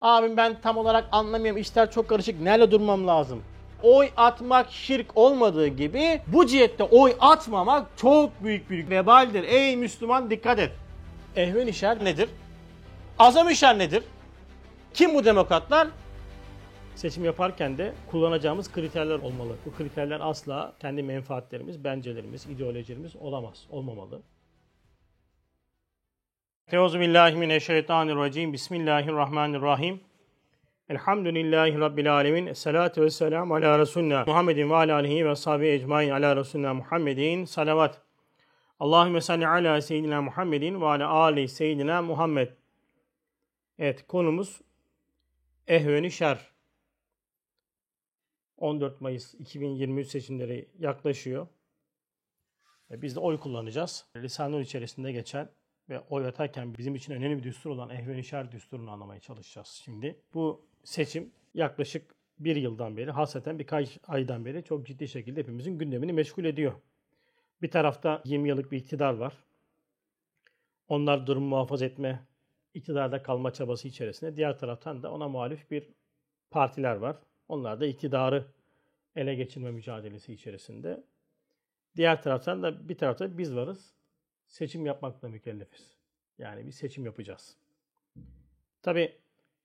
Abim ben tam olarak anlamıyorum. İşler çok karışık. Nerede durmam lazım? Oy atmak şirk olmadığı gibi bu cihette oy atmamak çok büyük bir vebaldir. Ey Müslüman dikkat et. Ehven işer nedir? Azam işer nedir? Kim bu demokratlar? Seçim yaparken de kullanacağımız kriterler olmalı. Bu kriterler asla kendi menfaatlerimiz, bencelerimiz, ideolojilerimiz olamaz, olmamalı. Euzubillahimineşşeytanirracim. Bismillahirrahmanirrahim. Elhamdülillahi Rabbil alemin. Esselatu vesselamu ala Resulina Muhammedin ve ala alihi ve sahibi ecmain ala Resulina Muhammedin. Salavat. Allahümme salli ala seyyidina Muhammedin ve ala ali seyyidina Muhammed. Evet konumuz ehveni şer. 14 Mayıs 2023 seçimleri yaklaşıyor. Biz de oy kullanacağız. Lisanur içerisinde geçen ve oy atarken bizim için önemli bir düstur olan ehven-i düsturunu anlamaya çalışacağız şimdi. Bu seçim yaklaşık bir yıldan beri, hasreten birkaç aydan beri çok ciddi şekilde hepimizin gündemini meşgul ediyor. Bir tarafta 20 yıllık bir iktidar var. Onlar durumu muhafaza etme, iktidarda kalma çabası içerisinde. Diğer taraftan da ona muhalif bir partiler var. Onlar da iktidarı ele geçirme mücadelesi içerisinde. Diğer taraftan da bir tarafta biz varız. Seçim yapmakla mükellefiz. Yani bir seçim yapacağız. Tabi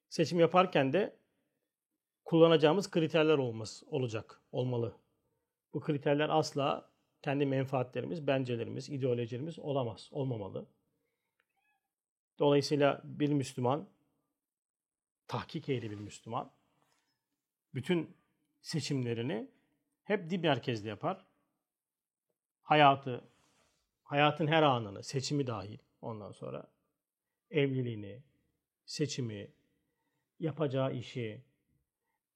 seçim yaparken de kullanacağımız kriterler olması olacak, olmalı. Bu kriterler asla kendi menfaatlerimiz, bencelerimiz, ideolojilerimiz olamaz, olmamalı. Dolayısıyla bir Müslüman, tahkik ehli bir Müslüman, bütün seçimlerini hep dip merkezli yapar. Hayatı, hayatın her anını, seçimi dahil ondan sonra evliliğini, seçimi, yapacağı işi,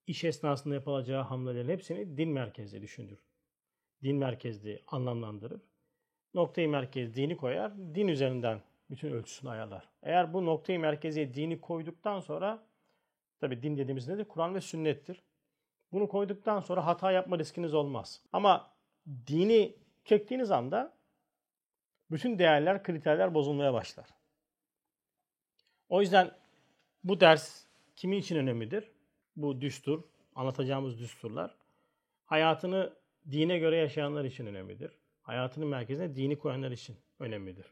iş esnasında yapılacağı hamlelerin hepsini din merkezli düşünür. Din merkezli anlamlandırır. Noktayı merkez dini koyar, din üzerinden bütün ölçüsünü ayarlar. Eğer bu noktayı merkeze dini koyduktan sonra, tabi din dediğimiz nedir? Kur'an ve sünnettir. Bunu koyduktan sonra hata yapma riskiniz olmaz. Ama dini çektiğiniz anda bütün değerler, kriterler bozulmaya başlar. O yüzden bu ders kimin için önemlidir? Bu düstur, anlatacağımız düsturlar hayatını dine göre yaşayanlar için önemlidir. Hayatının merkezine dini koyanlar için önemlidir.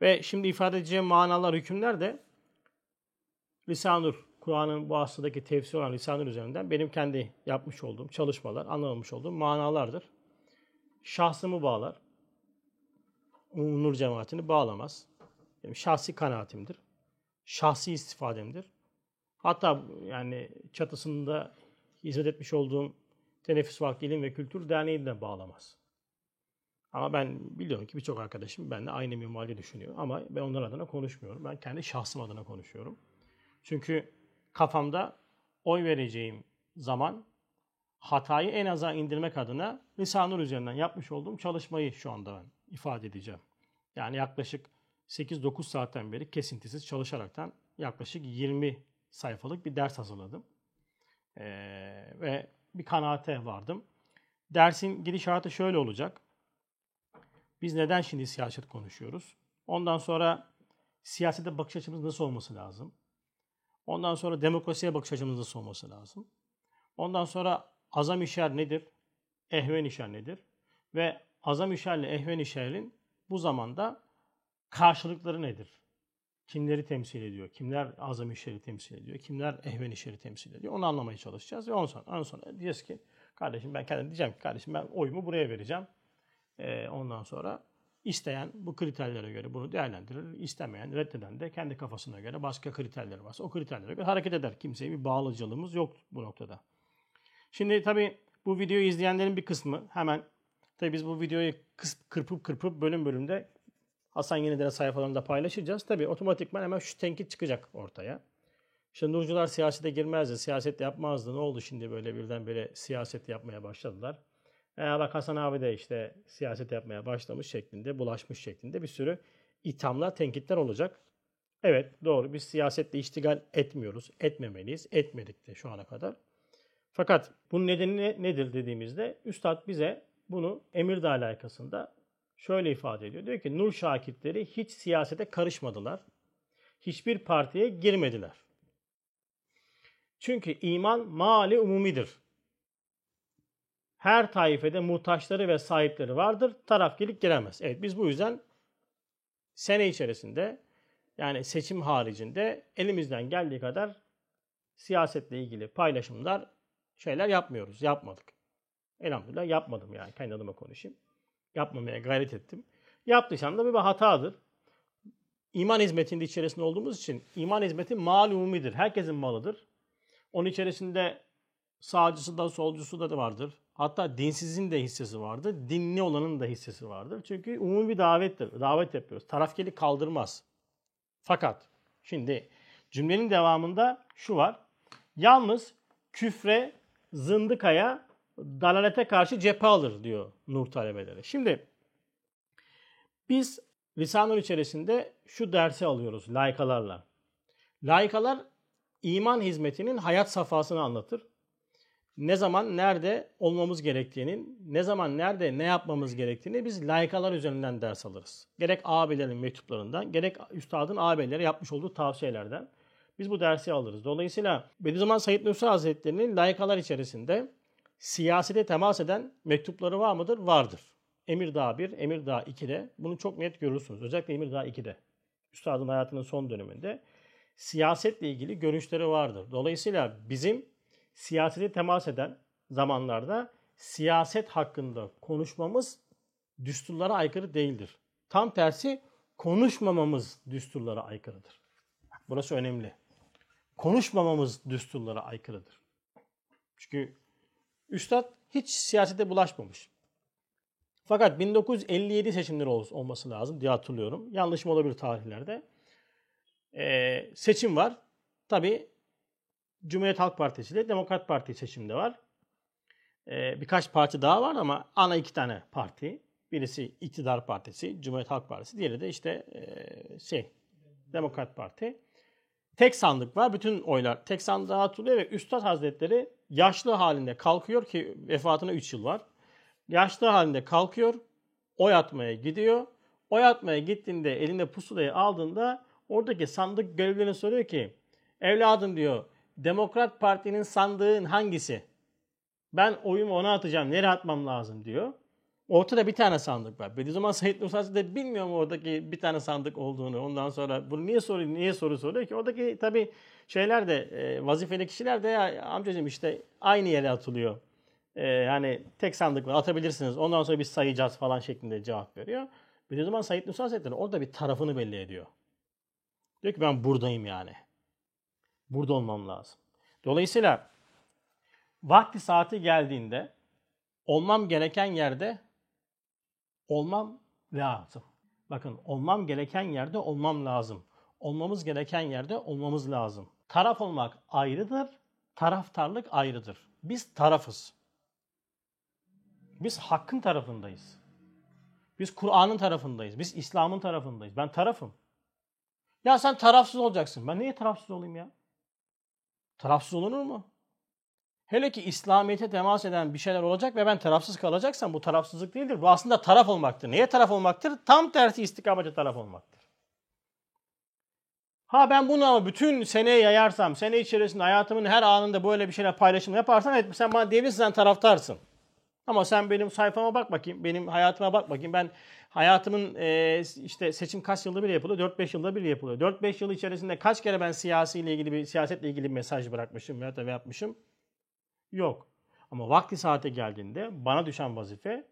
Ve şimdi ifade edeceğim manalar, hükümler de Lisanur, Kur'an'ın bu asırdaki tefsir olan Lisanur üzerinden benim kendi yapmış olduğum çalışmalar, anlamış olduğum manalardır. Şahsımı bağlar. Nur cemaatini bağlamaz. Benim şahsi kanaatimdir. Şahsi istifademdir. Hatta yani çatısında hizmet etmiş olduğum Teneffüs Vakti İlim ve Kültür Derneği de bağlamaz. Ama ben biliyorum ki birçok arkadaşım benimle aynı minvalde düşünüyor. Ama ben onlar adına konuşmuyorum. Ben kendi şahsım adına konuşuyorum. Çünkü kafamda oy vereceğim zaman hatayı en aza indirmek adına Lisanur üzerinden yapmış olduğum çalışmayı şu anda ben ifade edeceğim. Yani yaklaşık 8-9 saatten beri kesintisiz çalışaraktan yaklaşık 20 sayfalık bir ders hazırladım. Ee, ve bir kanaate vardım. Dersin gidişatı şöyle olacak. Biz neden şimdi siyaset konuşuyoruz? Ondan sonra siyasete bakış açımız nasıl olması lazım? Ondan sonra demokrasiye bakış açımız nasıl olması lazım? Ondan sonra azam işer nedir? Ehven işer nedir? Ve azam işerle ehven işerin bu zamanda karşılıkları nedir? Kimleri temsil ediyor? Kimler azam işleri temsil ediyor? Kimler ehven işleri temsil ediyor? Onu anlamaya çalışacağız. Ve ondan sonra, ondan sonra diyeceğiz ki kardeşim ben kendim diyeceğim ki kardeşim ben oyumu buraya vereceğim. Ee, ondan sonra isteyen bu kriterlere göre bunu değerlendirir. İstemeyen, reddeden de kendi kafasına göre başka kriterleri varsa o kriterlere göre hareket eder. Kimseye bir bağlıcılığımız yok bu noktada. Şimdi tabii bu videoyu izleyenlerin bir kısmı hemen tabii biz bu videoyu kırpıp kırpıp bölüm bölümde Hasan Yeniler'e sayfalarında paylaşacağız. Tabii otomatikman hemen şu tenkit çıkacak ortaya. İşte Nurcular siyasete girmezdi, siyaset yapmazdı. Ne oldu şimdi böyle birden böyle siyaset yapmaya başladılar. E bak Hasan abi de işte siyaset yapmaya başlamış şeklinde, bulaşmış şeklinde bir sürü ithamlar, tenkitler olacak. Evet doğru biz siyasetle iştigal etmiyoruz, etmemeliyiz, etmedik de şu ana kadar. Fakat bunun nedeni ne, nedir dediğimizde Üstad bize bunu Emirdağ alakasında şöyle ifade ediyor. Diyor ki Nur şakirtleri hiç siyasete karışmadılar. Hiçbir partiye girmediler. Çünkü iman mali umumidir. Her taifede muhtaçları ve sahipleri vardır. Tarafkilik giremez. Evet biz bu yüzden sene içerisinde yani seçim haricinde elimizden geldiği kadar siyasetle ilgili paylaşımlar şeyler yapmıyoruz. Yapmadık. Elhamdülillah yapmadım yani. Kendi adıma konuşayım. Yapmamaya gayret ettim. Yaptıysam da bir hatadır. İman hizmetinde içerisinde olduğumuz için iman hizmeti mal umumidir. Herkesin malıdır. Onun içerisinde sağcısı da solcusu da vardır. Hatta dinsizin de hissesi vardır. Dinli olanın da hissesi vardır. Çünkü umumi bir davettir. Davet yapıyoruz. Tarafkeli kaldırmaz. Fakat şimdi cümlenin devamında şu var. Yalnız küfre, zındıkaya, dalalete karşı cephe alır diyor Nur talebeleri. Şimdi biz Lisanur içerisinde şu dersi alıyoruz layıkalarla. Layıkalar iman hizmetinin hayat safhasını anlatır. Ne zaman, nerede olmamız gerektiğinin, ne zaman, nerede ne yapmamız gerektiğini biz layıkalar üzerinden ders alırız. Gerek ağabeylerin mektuplarından, gerek üstadın ağabeylere yapmış olduğu tavsiyelerden biz bu dersi alırız. Dolayısıyla Bediüzzaman Said Nursi Hazretleri'nin layıkalar içerisinde siyasete temas eden mektupları var mıdır? Vardır. Emirdağ 1, Emirdağ 2'de bunu çok net görürsünüz. Özellikle Emirdağ 2'de. Üstadın hayatının son döneminde siyasetle ilgili görüşleri vardır. Dolayısıyla bizim siyasete temas eden zamanlarda siyaset hakkında konuşmamız düsturlara aykırı değildir. Tam tersi konuşmamamız düsturlara aykırıdır. Burası önemli. Konuşmamamız düsturlara aykırıdır. Çünkü Üstad hiç siyasete bulaşmamış. Fakat 1957 seçimleri olması lazım diye hatırlıyorum. Yanlışım olabilir tarihlerde. Ee, seçim var. Tabi Cumhuriyet Halk Partisi ile Demokrat Parti seçimde var. Ee, birkaç parti daha var ama ana iki tane parti. Birisi İktidar Partisi, Cumhuriyet Halk Partisi. Diğeri de işte e, şey Demokrat Parti. Tek sandık var. Bütün oylar tek sandığa atılıyor ve Üstad Hazretleri yaşlı halinde kalkıyor ki vefatına 3 yıl var. Yaşlı halinde kalkıyor. Oy atmaya gidiyor. Oy atmaya gittiğinde elinde pusulayı aldığında oradaki sandık görevlilerine soruyor ki evladım diyor Demokrat Parti'nin sandığın hangisi? Ben oyumu ona atacağım. Nereye atmam lazım diyor. Ortada bir tane sandık var. Bediüzzaman Said Nursi de bilmiyor mu oradaki bir tane sandık olduğunu. Ondan sonra bunu niye soruyor, niye soru soruyor ki? Oradaki tabii şeyler de e, vazifeli kişiler de ya amcacığım işte aynı yere atılıyor. E, yani tek sandık var atabilirsiniz. Ondan sonra biz sayacağız falan şeklinde cevap veriyor. Bediüzzaman Said Nursi Hazretleri orada bir tarafını belli ediyor. Diyor ki ben buradayım yani. Burada olmam lazım. Dolayısıyla vakti saati geldiğinde olmam gereken yerde olmam lazım. Bakın olmam gereken yerde olmam lazım. Olmamız gereken yerde olmamız lazım. Taraf olmak ayrıdır, taraftarlık ayrıdır. Biz tarafız. Biz hakkın tarafındayız. Biz Kur'an'ın tarafındayız. Biz İslam'ın tarafındayız. Ben tarafım. Ya sen tarafsız olacaksın. Ben niye tarafsız olayım ya? Tarafsız olunur mu? Hele ki İslamiyet'e temas eden bir şeyler olacak ve ben tarafsız kalacaksam bu tarafsızlık değildir. Bu aslında taraf olmaktır. Neye taraf olmaktır? Tam tersi istikamete taraf olmaktır. Ha ben bunu ama bütün seneye yayarsam, sene içerisinde hayatımın her anında böyle bir şeyler paylaşım yaparsan evet sen bana diyebilirsin sen taraftarsın. Ama sen benim sayfama bak bakayım, benim hayatıma bak bakayım. Ben hayatımın e, işte seçim kaç yılda bir yapılıyor? 4-5 yılda bir yapılıyor. 4-5 yıl içerisinde kaç kere ben siyasiyle ilgili bir siyasetle ilgili bir mesaj bırakmışım veya da yapmışım? Yok. Ama vakti saate geldiğinde bana düşen vazife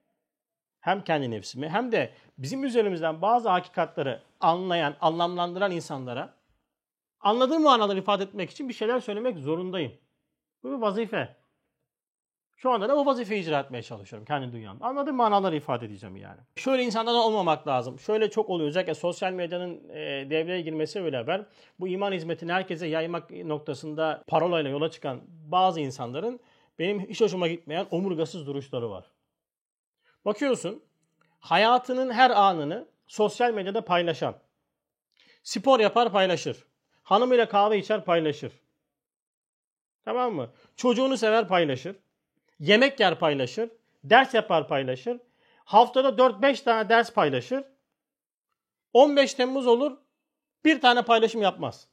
hem kendi nefsimi hem de bizim üzerimizden bazı hakikatları anlayan, anlamlandıran insanlara anladığım manaları ifade etmek için bir şeyler söylemek zorundayım. Bu bir vazife. Şu anda da bu vazifeyi icra etmeye çalışıyorum kendi dünyamda. Anladığım manaları ifade edeceğim yani. Şöyle insanlardan olmamak lazım. Şöyle çok oluyor. Özellikle sosyal medyanın e, devreye girmesiyle beraber bu iman hizmetini herkese yaymak noktasında parolayla yola çıkan bazı insanların benim hiç hoşuma gitmeyen omurgasız duruşları var. Bakıyorsun hayatının her anını sosyal medyada paylaşan. Spor yapar paylaşır. Hanımıyla kahve içer paylaşır. Tamam mı? Çocuğunu sever paylaşır. Yemek yer paylaşır. Ders yapar paylaşır. Haftada 4-5 tane ders paylaşır. 15 Temmuz olur bir tane paylaşım yapmaz.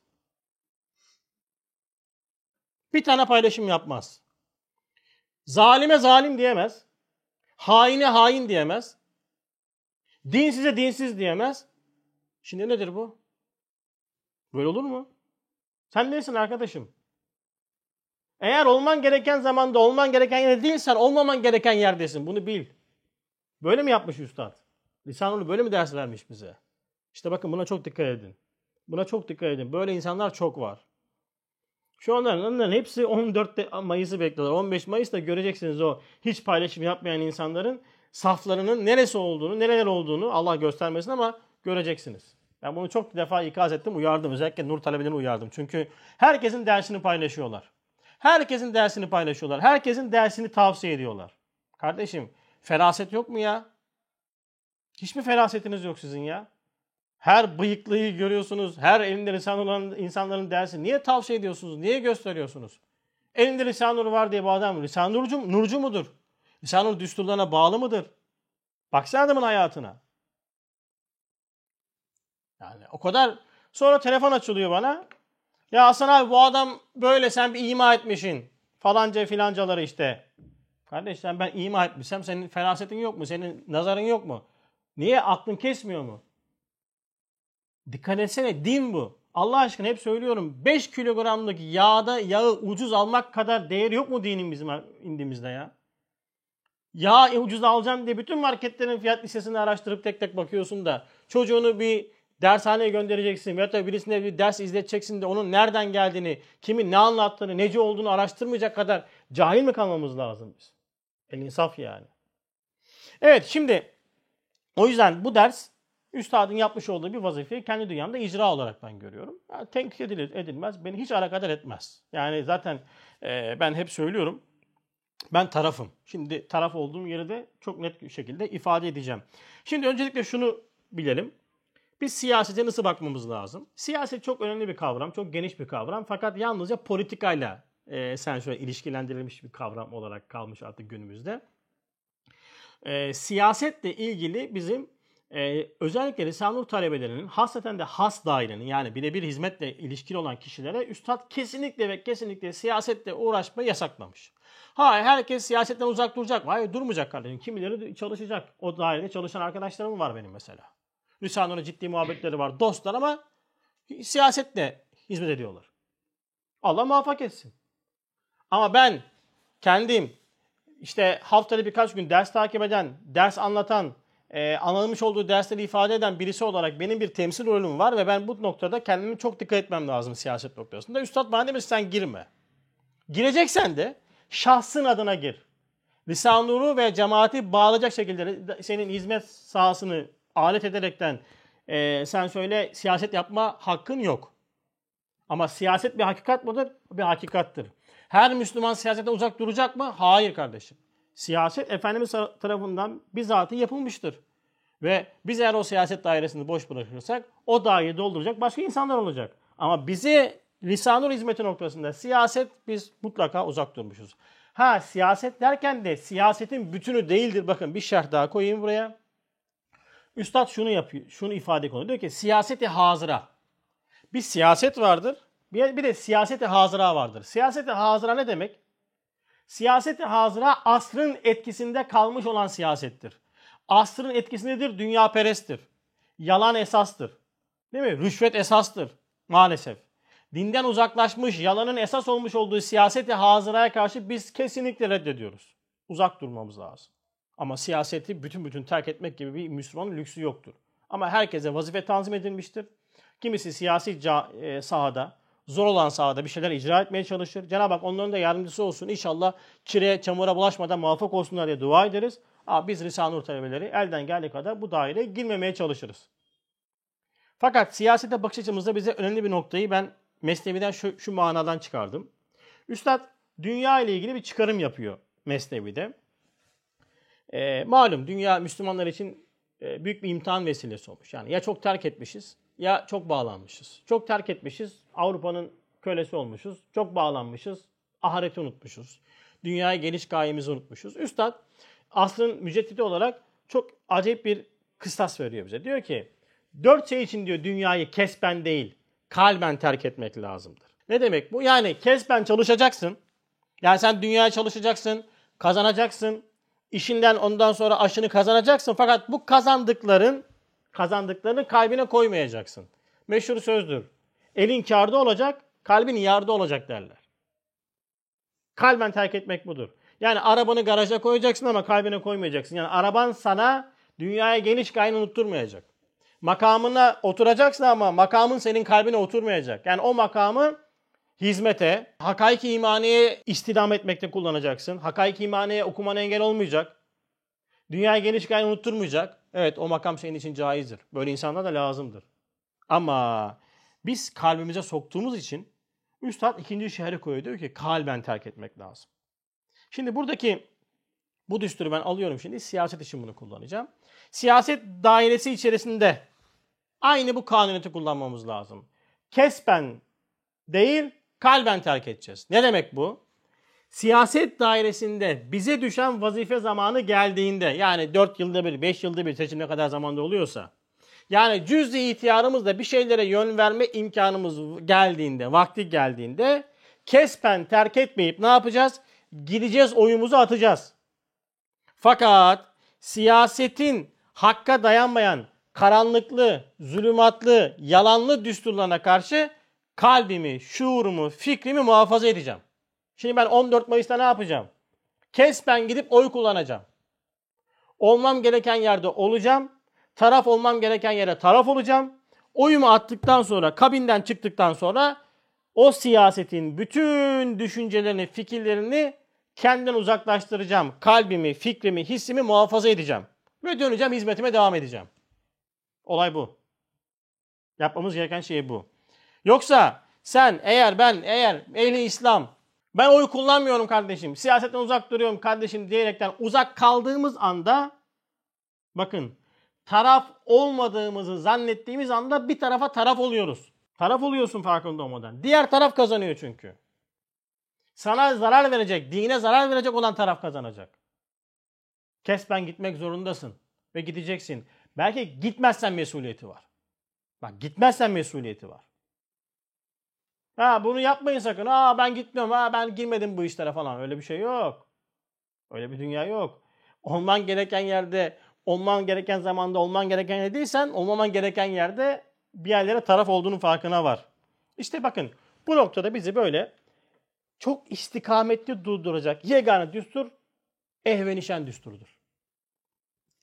Bir tane paylaşım yapmaz. Zalime zalim diyemez. Haine hain diyemez. Dinsize dinsiz diyemez. Şimdi nedir bu? Böyle olur mu? Sen neysin arkadaşım? Eğer olman gereken zamanda olman gereken yerde değilsen olmaman gereken yerdesin. Bunu bil. Böyle mi yapmış üstad? Lisanulu böyle mi ders vermiş bize? İşte bakın buna çok dikkat edin. Buna çok dikkat edin. Böyle insanlar çok var. Şu anların hepsi 14 Mayıs'ı bekliyorlar. 15 Mayıs'ta göreceksiniz o hiç paylaşım yapmayan insanların saflarının neresi olduğunu, nereler olduğunu Allah göstermesin ama göreceksiniz. Ben bunu çok defa ikaz ettim, uyardım. Özellikle Nur talebelerini uyardım. Çünkü herkesin dersini paylaşıyorlar. Herkesin dersini paylaşıyorlar. Herkesin dersini tavsiye ediyorlar. Kardeşim feraset yok mu ya? Hiç mi ferasetiniz yok sizin ya? Her bıyıklıyı görüyorsunuz. Her elinde lisan olan insanların dersi. Niye tavsiye ediyorsunuz? Niye gösteriyorsunuz? Elinde lisan nuru var diye bu adam lisan nurcu, nurcu mudur? Lisan nur düsturlarına bağlı mıdır? Baksana adamın hayatına. Yani o kadar. Sonra telefon açılıyor bana. Ya Hasan abi bu adam böyle sen bir ima etmişsin. Falanca filancaları işte. Kardeş sen ben ima etmişsem senin ferasetin yok mu? Senin nazarın yok mu? Niye? Aklın kesmiyor mu? Dikkat etsene din bu. Allah aşkına hep söylüyorum. 5 kilogramlık yağda yağı ucuz almak kadar değer yok mu dinin bizim indimizde ya? Yağ ucuz alacağım diye bütün marketlerin fiyat listesini araştırıp tek tek bakıyorsun da çocuğunu bir dershaneye göndereceksin veya da birisine bir ders izleteceksin de onun nereden geldiğini, kimin ne anlattığını, nece olduğunu araştırmayacak kadar cahil mi kalmamız lazım biz? El insaf yani. Evet şimdi o yüzden bu ders üstadın yapmış olduğu bir vazifeyi kendi dünyamda icra olarak ben görüyorum. Yani tenkit edilir, edilmez. Beni hiç alakadar etmez. Yani zaten e, ben hep söylüyorum. Ben tarafım. Şimdi taraf olduğum yeri de çok net bir şekilde ifade edeceğim. Şimdi öncelikle şunu bilelim. Biz siyasete nasıl bakmamız lazım? Siyaset çok önemli bir kavram, çok geniş bir kavram. Fakat yalnızca politikayla e, sen şöyle ilişkilendirilmiş bir kavram olarak kalmış artık günümüzde. E, siyasetle ilgili bizim e, özellikle Risale-i talebelerinin hasreten de has dairenin yani birebir hizmetle ilişkili olan kişilere üstad kesinlikle ve kesinlikle siyasetle uğraşmayı yasaklamış. Hayır herkes siyasetten uzak duracak mı? Durmayacak kardeşim. Kimileri çalışacak. O dairede çalışan arkadaşlarım var benim mesela. Risale'nin ciddi muhabbetleri var. Dostlar ama siyasetle hizmet ediyorlar. Allah muvaffak etsin. Ama ben kendim işte haftada birkaç gün ders takip eden, ders anlatan, e, anlamış olduğu dersleri ifade eden birisi olarak benim bir temsil rolüm var ve ben bu noktada kendimi çok dikkat etmem lazım siyaset noktasında. Üstad bana demiş sen girme. Gireceksen de şahsın adına gir. Lisan Nur'u ve cemaati bağlayacak şekilde senin hizmet sahasını alet ederekten e, sen söyle siyaset yapma hakkın yok. Ama siyaset bir hakikat mıdır? Bir hakikattır. Her Müslüman siyasetten uzak duracak mı? Hayır kardeşim. Siyaset Efendimiz tarafından bizatihi yapılmıştır. Ve biz eğer o siyaset dairesini boş bırakırsak o daireyi dolduracak başka insanlar olacak. Ama bizi lisanur hizmeti noktasında siyaset biz mutlaka uzak durmuşuz. Ha siyaset derken de siyasetin bütünü değildir. Bakın bir şerh daha koyayım buraya. Üstad şunu yapıyor, şunu ifade konu. Diyor ki siyaseti hazıra. Bir siyaset vardır. Bir, bir de siyaseti hazıra vardır. Siyaseti hazıra ne demek? Siyaseti hazıra asrın etkisinde kalmış olan siyasettir. Asrın etkisindedir, dünya peresttir. Yalan esastır. Değil mi? Rüşvet esastır maalesef. Dinden uzaklaşmış, yalanın esas olmuş olduğu siyaseti hazıraya karşı biz kesinlikle reddediyoruz. Uzak durmamız lazım. Ama siyaseti bütün bütün terk etmek gibi bir Müslümanın lüksü yoktur. Ama herkese vazife tanzim edilmiştir. Kimisi siyasi e, sahada, zor olan sahada bir şeyler icra etmeye çalışır. Cenab-ı Hak onların da yardımcısı olsun. İnşallah kireye, çamura bulaşmadan muvaffak olsunlar diye dua ederiz. Ama biz Risale-i Nur talebeleri elden geldiği kadar bu daireye girmemeye çalışırız. Fakat siyasete bakış açımızda bize önemli bir noktayı ben Mesnevi'den şu, şu manadan çıkardım. Üstad dünya ile ilgili bir çıkarım yapıyor Mesnevi'de. E, malum dünya Müslümanlar için e, büyük bir imtihan vesilesi olmuş. Yani ya çok terk etmişiz ya çok bağlanmışız. Çok terk etmişiz, Avrupa'nın kölesi olmuşuz. Çok bağlanmışız, ahireti unutmuşuz. Dünyaya geliş gayemizi unutmuşuz. Üstad asrın müceddidi olarak çok acayip bir kıstas veriyor bize. Diyor ki dört şey için diyor dünyayı kesben değil kalben terk etmek lazımdır. Ne demek bu? Yani kesben çalışacaksın. Yani sen dünyaya çalışacaksın, kazanacaksın. işinden ondan sonra aşını kazanacaksın. Fakat bu kazandıkların kazandıklarını kalbine koymayacaksın. Meşhur sözdür. Elin kârda olacak, kalbin yarda olacak derler. Kalben terk etmek budur. Yani arabanı garaja koyacaksın ama kalbine koymayacaksın. Yani araban sana dünyaya geliş gayını unutturmayacak. Makamına oturacaksın ama makamın senin kalbine oturmayacak. Yani o makamı hizmete, hakaik imaniye istidam etmekte kullanacaksın. Hakaik imaniye okumana engel olmayacak. Dünyaya geliş gayını unutturmayacak. Evet o makam senin için caizdir. Böyle insanlar da lazımdır. Ama biz kalbimize soktuğumuz için Üstad ikinci şehri koyuyor. Diyor ki kalben terk etmek lazım. Şimdi buradaki bu düsturu ben alıyorum şimdi. Siyaset için bunu kullanacağım. Siyaset dairesi içerisinde aynı bu kanuniyeti kullanmamız lazım. Kesben değil, kalben terk edeceğiz. Ne demek bu? Siyaset dairesinde bize düşen vazife zamanı geldiğinde yani 4 yılda bir, 5 yılda bir seçim ne kadar zamanda oluyorsa yani cüz-i ihtiyarımızda bir şeylere yön verme imkanımız geldiğinde, vakti geldiğinde kespen terk etmeyip ne yapacağız? Gideceğiz oyumuzu atacağız. Fakat siyasetin hakka dayanmayan karanlıklı, zulümatlı, yalanlı düsturlarına karşı kalbimi, şuurumu, fikrimi muhafaza edeceğim. Şimdi ben 14 Mayıs'ta ne yapacağım? Kespen gidip oy kullanacağım. Olmam gereken yerde olacağım. Taraf olmam gereken yere taraf olacağım. Oyumu attıktan sonra, kabinden çıktıktan sonra o siyasetin bütün düşüncelerini, fikirlerini kendimden uzaklaştıracağım. Kalbimi, fikrimi, hissimi muhafaza edeceğim. Ve döneceğim, hizmetime devam edeceğim. Olay bu. Yapmamız gereken şey bu. Yoksa sen eğer ben eğer ehli İslam ben oy kullanmıyorum kardeşim. Siyasetten uzak duruyorum kardeşim diyerekten uzak kaldığımız anda bakın taraf olmadığımızı zannettiğimiz anda bir tarafa taraf oluyoruz. Taraf oluyorsun farkında olmadan. Diğer taraf kazanıyor çünkü. Sana zarar verecek, dine zarar verecek olan taraf kazanacak. Kesben gitmek zorundasın ve gideceksin. Belki gitmezsen mesuliyeti var. Bak gitmezsen mesuliyeti var. Ha bunu yapmayın sakın. Ha ben gitmiyorum. Ha ben girmedim bu işlere falan. Öyle bir şey yok. Öyle bir dünya yok. Olman gereken yerde, olman gereken zamanda, olman gereken yerde değilsen, olmaman gereken yerde bir yerlere taraf olduğunun farkına var. İşte bakın bu noktada bizi böyle çok istikametli durduracak yegane düstur ehvenişen düsturudur.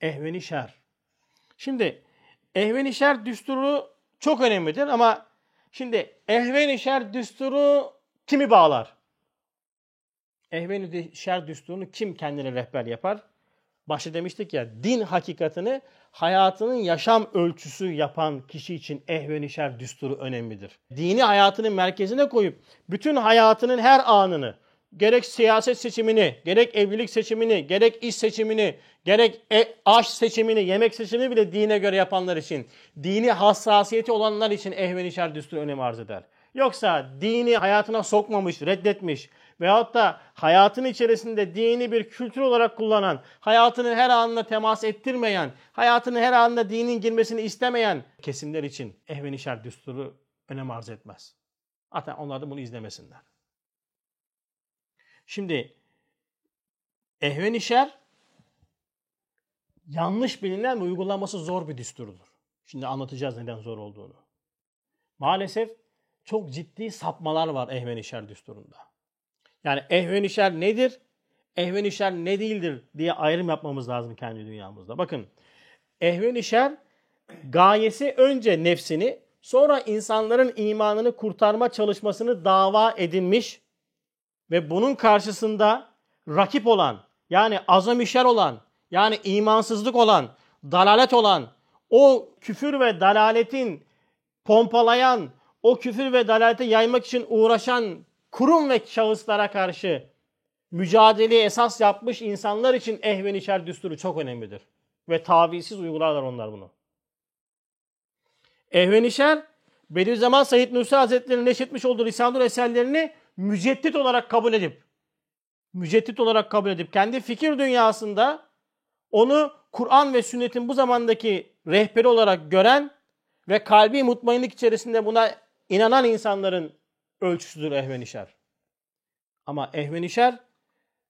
Ehvenişer. Şimdi ehvenişer düsturu çok önemlidir ama Şimdi ehven-i şer düsturu kimi bağlar? Ehven-i şer düsturunu kim kendine rehber yapar? Başta demiştik ya din hakikatini hayatının yaşam ölçüsü yapan kişi için ehven-i şer düsturu önemlidir. Dini hayatının merkezine koyup bütün hayatının her anını gerek siyaset seçimini, gerek evlilik seçimini, gerek iş seçimini, gerek e, aş seçimini, yemek seçimini bile dine göre yapanlar için, dini hassasiyeti olanlar için ehvenişer düstur önem arz eder. Yoksa dini hayatına sokmamış, reddetmiş veyahut da hayatın içerisinde dini bir kültür olarak kullanan, hayatını her anında temas ettirmeyen, hayatını her anında dinin girmesini istemeyen kesimler için ehvenişer düsturu önem arz etmez. Hatta onlar da bunu izlemesinler. Şimdi ehven şer yanlış bilinen ve uygulaması zor bir düsturdur. Şimdi anlatacağız neden zor olduğunu. Maalesef çok ciddi sapmalar var ehven şer düsturunda. Yani ehven şer nedir? Ehven şer ne değildir diye ayrım yapmamız lazım kendi dünyamızda. Bakın ehven şer gayesi önce nefsini sonra insanların imanını kurtarma çalışmasını dava edinmiş ve bunun karşısında rakip olan, yani azamişer olan, yani imansızlık olan, dalalet olan, o küfür ve dalaletin pompalayan, o küfür ve dalaleti yaymak için uğraşan kurum ve şahıslara karşı mücadeleyi esas yapmış insanlar için ehven içer düsturu çok önemlidir. Ve tavizsiz uygularlar onlar bunu. Ehven içer, Bediüzzaman Said Nursi Hazretleri'nin neşretmiş olduğu Risale-i eserlerini müceddit olarak kabul edip müceddit olarak kabul edip kendi fikir dünyasında onu Kur'an ve sünnetin bu zamandaki rehberi olarak gören ve kalbi mutmainlik içerisinde buna inanan insanların ölçüsüdür ehvenişer. Ama ehvenişer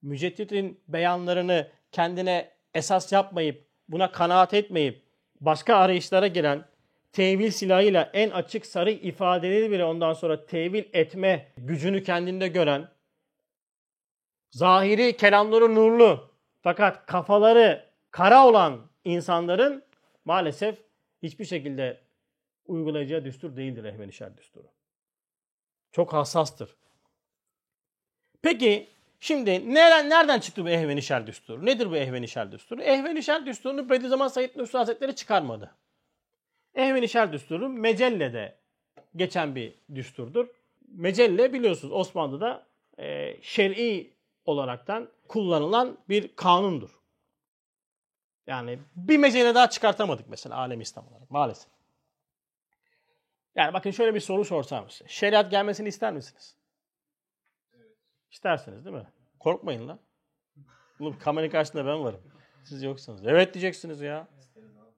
müceddidin beyanlarını kendine esas yapmayıp, buna kanaat etmeyip, başka arayışlara giren, tevil silahıyla en açık sarı ifadeleri bile ondan sonra tevil etme gücünü kendinde gören, zahiri kelamları nurlu fakat kafaları kara olan insanların maalesef hiçbir şekilde uygulayacağı düstur değildir ehvenişer düsturu. Çok hassastır. Peki şimdi nereden, nereden çıktı bu ehvenişer düsturu? Nedir bu ehvenişer düsturu? Ehvenişer düsturunu Bediüzzaman Said Nursi Hazretleri çıkarmadı. Ehvenişer düsturu Mecelle'de geçen bir düsturdur. Mecelle biliyorsunuz Osmanlı'da e, şer'i olaraktan kullanılan bir kanundur. Yani bir mecelle daha çıkartamadık mesela alem İslam olarak maalesef. Yani bakın şöyle bir soru sorsam size. Şeriat gelmesini ister misiniz? İstersiniz değil mi? Korkmayın lan. Oğlum kameranın karşısında ben varım. Siz yoksunuz. Evet diyeceksiniz ya.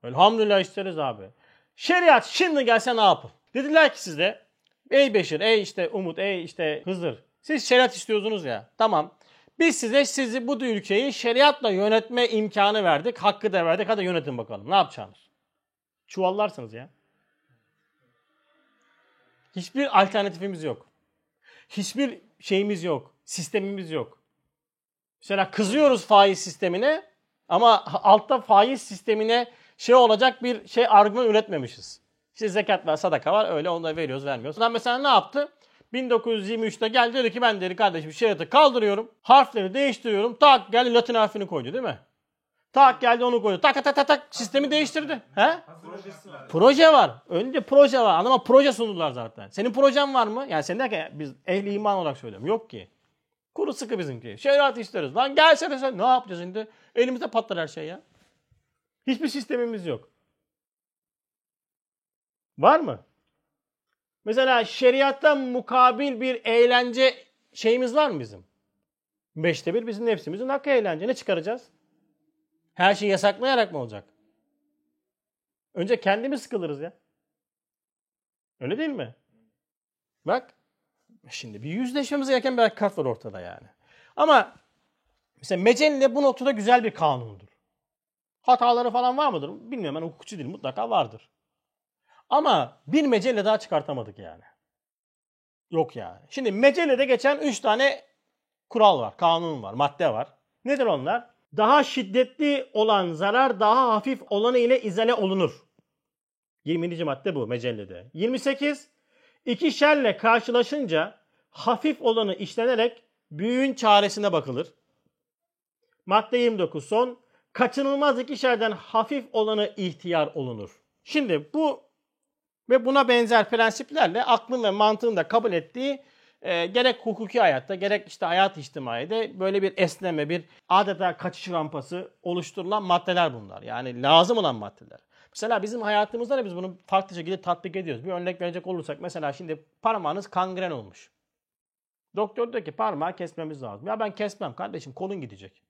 Elhamdülillah isteriz abi. Şeriat şimdi gelse ne yapın? Dediler ki size ey Beşir, ey işte Umut, ey işte Hızır. Siz şeriat istiyorsunuz ya. Tamam. Biz size sizi bu ülkeyi şeriatla yönetme imkanı verdik. Hakkı da verdik. Hadi yönetin bakalım. Ne yapacaksınız? Çuvallarsınız ya. Hiçbir alternatifimiz yok. Hiçbir şeyimiz yok. Sistemimiz yok. Mesela kızıyoruz faiz sistemine ama altta faiz sistemine şey olacak bir şey argüman üretmemişiz. İşte zekat var, sadaka var öyle onu da veriyoruz vermiyoruz. Adam mesela ne yaptı? 1923'te geldi dedi ki ben dedi kardeşim şeriatı kaldırıyorum. Harfleri değiştiriyorum. Tak geldi Latin harfini koydu değil mi? Tak geldi onu koydu. Tak tak tak tak sistemi değiştirdi. He? Proje var. Önce proje var. Adama proje sundular zaten. Senin projen var mı? Yani sen derken biz ehli iman olarak söylüyorum. Yok ki. Kuru sıkı bizimki. Şeriat isteriz. Lan gelsene sen. Ne yapacağız şimdi? Elimizde patlar her şey ya. Hiçbir sistemimiz yok. Var mı? Mesela şeriattan mukabil bir eğlence şeyimiz var mı bizim? Beşte bir bizim nefsimizin hakkı eğlence. Ne çıkaracağız? Her şeyi yasaklayarak mı olacak? Önce kendimiz sıkılırız ya. Öyle değil mi? Bak. Şimdi bir yüzleşmemiz gereken bir hakikat var ortada yani. Ama mesela Mecelle bu noktada güzel bir kanundur. Hataları falan var mıdır? Bilmiyorum ben hukukçu değilim. Mutlaka vardır. Ama bir mecelle daha çıkartamadık yani. Yok yani. Şimdi mecellede geçen 3 tane kural var, kanun var, madde var. Nedir onlar? Daha şiddetli olan zarar daha hafif olanı ile izale olunur. 20. madde bu mecellede. 28. İki şerle karşılaşınca hafif olanı işlenerek büyüğün çaresine bakılır. Madde 29 son. Kaçınılmaz iki şerden hafif olanı ihtiyar olunur. Şimdi bu ve buna benzer prensiplerle aklın ve mantığın da kabul ettiği e, gerek hukuki hayatta gerek işte hayat içtimaide böyle bir esneme, bir adeta kaçış rampası oluşturulan maddeler bunlar. Yani lazım olan maddeler. Mesela bizim hayatımızda da biz bunu farklı şekilde tatbik ediyoruz. Bir örnek verecek olursak mesela şimdi parmağınız kangren olmuş. Doktor diyor ki parmağı kesmemiz lazım. Ya ben kesmem kardeşim kolun gidecek.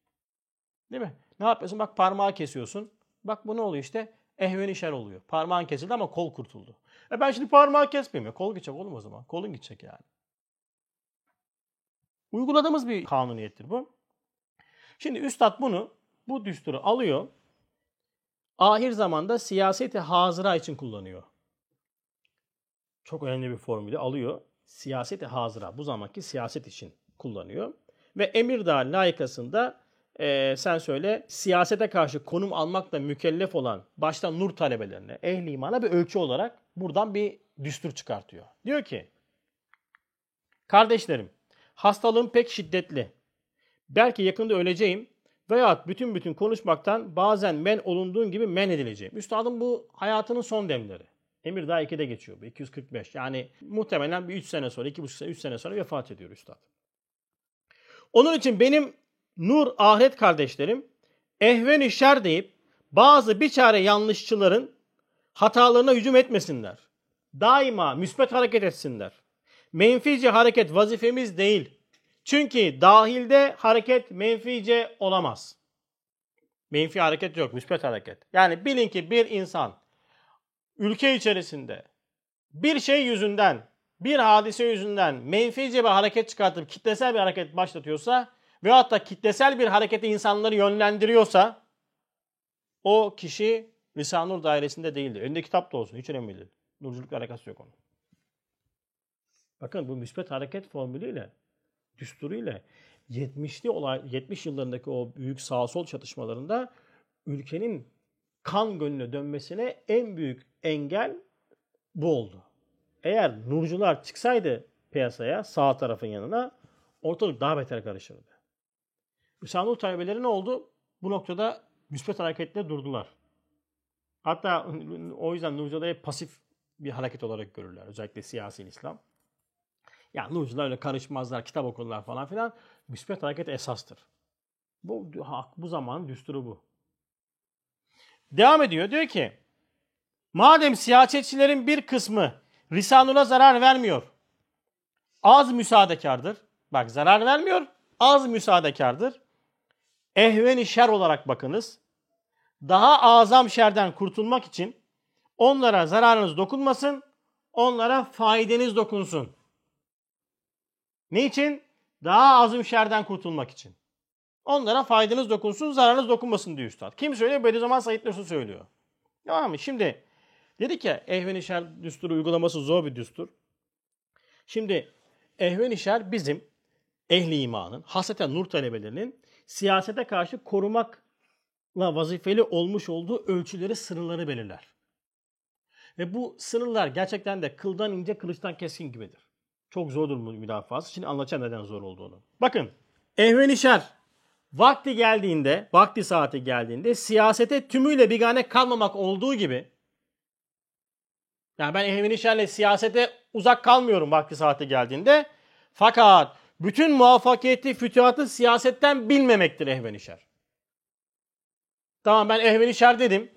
Değil mi? Ne yapıyorsun? Bak parmağı kesiyorsun. Bak bu ne oluyor işte? Ehven işer oluyor. Parmağın kesildi ama kol kurtuldu. E ben şimdi parmağı kesmeyeyim. Kol gidecek oğlum o zaman. Kolun gidecek yani. Uyguladığımız bir kanuniyettir bu. Şimdi üstad bunu, bu düsturu alıyor. Ahir zamanda siyaseti hazıra için kullanıyor. Çok önemli bir formülü alıyor. Siyaseti hazıra, bu zamanki siyaset için kullanıyor. Ve Emirdağ layıkasında e, sen söyle siyasete karşı konum almakla mükellef olan başta nur talebelerine, ehli imana bir ölçü olarak buradan bir düstur çıkartıyor. Diyor ki, kardeşlerim hastalığım pek şiddetli. Belki yakında öleceğim veya bütün bütün konuşmaktan bazen men olunduğun gibi men edileceğim. Üstadın bu hayatının son demleri. Emir daha 2'de geçiyor bu 245. Yani muhtemelen bir 3 sene sonra, 2,5 sene, 3 sene sonra vefat ediyor üstad. Onun için benim nur ahiret kardeşlerim ehven-i şer deyip bazı bir çare yanlışçıların hatalarına hücum etmesinler. Daima müsbet hareket etsinler. Menfice hareket vazifemiz değil. Çünkü dahilde hareket menfice olamaz. Menfi hareket yok, müsbet hareket. Yani bilin ki bir insan ülke içerisinde bir şey yüzünden bir hadise yüzünden menfice bir hareket çıkartıp kitlesel bir hareket başlatıyorsa veyahut da kitlesel bir harekete insanları yönlendiriyorsa o kişi Risale-i Nur dairesinde değildir. Önünde kitap da olsun hiç önemli değil. Nurculukla alakası yok onun. Bakın bu müspet hareket formülüyle, düsturuyla 70'li olay 70 yıllarındaki o büyük sağ sol çatışmalarında ülkenin kan gönlüne dönmesine en büyük engel bu oldu. Eğer nurcular çıksaydı piyasaya sağ tarafın yanına ortalık daha beter karışırdı. Risale Nur talebeleri ne oldu? Bu noktada müspet hareketle durdular. Hatta o yüzden Nurcuları pasif bir hareket olarak görürler. Özellikle siyasi İslam. Ya Nurcular öyle karışmazlar, kitap okurlar falan filan. Müspet hareket esastır. Bu, bu zamanın düsturu bu. Devam ediyor. Diyor ki madem siyasetçilerin bir kısmı Risanur'a zarar vermiyor. Az müsaadekardır. Bak zarar vermiyor. Az müsaadekardır. Ehveni şer olarak bakınız. Daha azam şerden kurtulmak için onlara zararınız dokunmasın, onlara faydanız dokunsun. Ne için? Daha azım şerden kurtulmak için. Onlara faydanız dokunsun, zararınız dokunmasın diyor üstad. Kim söylüyor? Bediüzzaman Said Nursi söylüyor. Tamam mı? Şimdi dedik ya ehven şer düsturu uygulaması zor bir düstur. Şimdi ehven şer bizim ehli imanın, hasreten nur talebelerinin siyasete karşı korumakla vazifeli olmuş olduğu ölçüleri, sınırları belirler. Ve bu sınırlar gerçekten de kıldan ince, kılıçtan keskin gibidir. Çok zordur müdafası. Şimdi anlatacağım neden zor olduğunu. Bakın, ehven şer vakti geldiğinde, vakti saati geldiğinde siyasete tümüyle bigane kalmamak olduğu gibi yani ben ehven şerle siyasete uzak kalmıyorum vakti saati geldiğinde. Fakat bütün muvaffakiyeti, fütühatı siyasetten bilmemektir ehven şer. Tamam ben ehven şer dedim.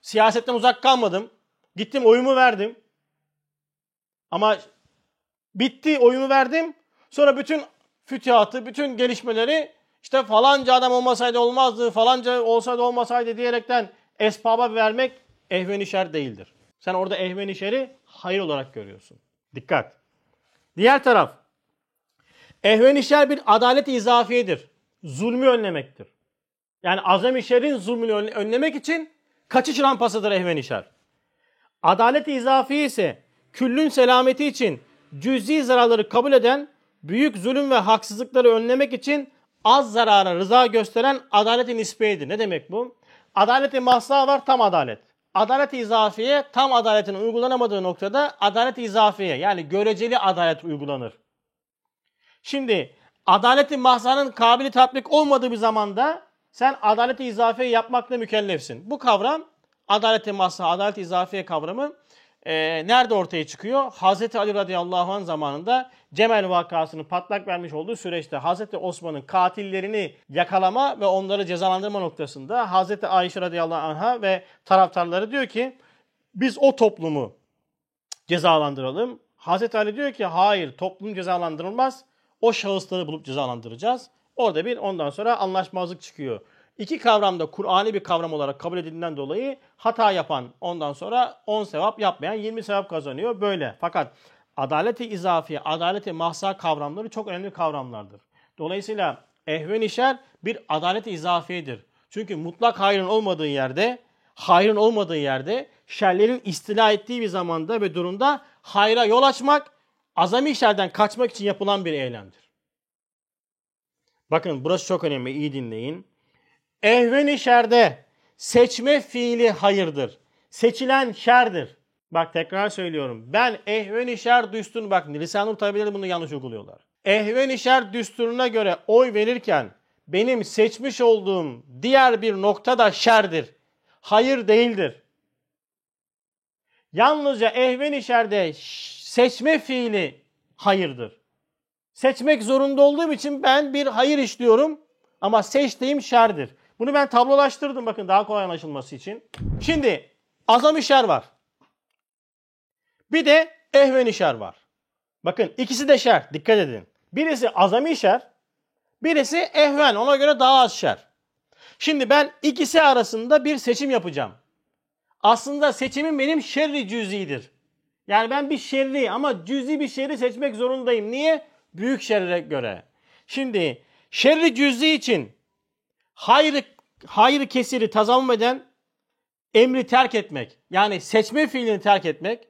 Siyasetten uzak kalmadım. Gittim oyumu verdim. Ama bitti oyumu verdim. Sonra bütün fütühatı, bütün gelişmeleri işte falanca adam olmasaydı olmazdı, falanca olsaydı olmasaydı diyerekten esbaba vermek ehven şer değildir. Sen orada ehven şeri hayır olarak görüyorsun. Dikkat. Diğer taraf. Ehven bir adalet izafiyedir. Zulmü önlemektir. Yani azam-ı şerin zulmünü önlemek için kaçış rampasıdır ehven şer. Adalet-i izafi ise küllün selameti için cüzi zararları kabul eden, büyük zulüm ve haksızlıkları önlemek için az zarara rıza gösteren adaleti nispiyedir. Ne demek bu? Adaleti mahsa var tam adalet. Adalet-i izafiye tam adaletin uygulanamadığı noktada adalet-i izafiye yani göreceli adalet uygulanır. Şimdi adaleti mahsanın kabili tatbik olmadığı bir zamanda sen adaleti izafiye yapmakla mükellefsin. Bu kavram adalet-i mahsa, adalet-i izafiye kavramı e, nerede ortaya çıkıyor? Hazreti Ali radıyallahu anh zamanında Cemel vakasını patlak vermiş olduğu süreçte Hazreti Osman'ın katillerini yakalama ve onları cezalandırma noktasında Hazreti Ayşe radıyallahu anh'a ve taraftarları diyor ki biz o toplumu cezalandıralım. Hazreti Ali diyor ki hayır toplum cezalandırılmaz. O şahısları bulup cezalandıracağız. Orada bir ondan sonra anlaşmazlık çıkıyor. İki kavram da Kur'an'i bir kavram olarak kabul edildiğinden dolayı hata yapan ondan sonra 10 sevap yapmayan 20 sevap kazanıyor böyle. Fakat adaleti izafi, adaleti mahsa kavramları çok önemli kavramlardır. Dolayısıyla ehven şer bir adaleti izafiyedir. Çünkü mutlak hayrın olmadığı yerde, hayrın olmadığı yerde şerlerin istila ettiği bir zamanda ve durumda hayra yol açmak, azami şerden kaçmak için yapılan bir eylemdir. Bakın burası çok önemli, iyi dinleyin. Ehven-i şerde seçme fiili hayırdır. Seçilen şerdir. Bak tekrar söylüyorum. Ben ehven-i şer düsturunu bak Lisan-ı talebeleri bunu yanlış uyguluyorlar. Ehven-i şer düsturuna göre oy verirken benim seçmiş olduğum diğer bir nokta da şerdir. Hayır değildir. Yalnızca ehven-i şerde seçme fiili hayırdır. Seçmek zorunda olduğum için ben bir hayır işliyorum ama seçtiğim şerdir. Bunu ben tablolaştırdım bakın daha kolay anlaşılması için. Şimdi azam şer var. Bir de ehven şer var. Bakın ikisi de şer. Dikkat edin. Birisi azami şer. Birisi ehven. Ona göre daha az şer. Şimdi ben ikisi arasında bir seçim yapacağım. Aslında seçimim benim şerri cüzidir. Yani ben bir şerri ama cüzi bir şerri seçmek zorundayım. Niye? Büyük şerre göre. Şimdi şerri cüzi için hayrı, hayrı kesiri tazammum eden emri terk etmek. Yani seçme fiilini terk etmek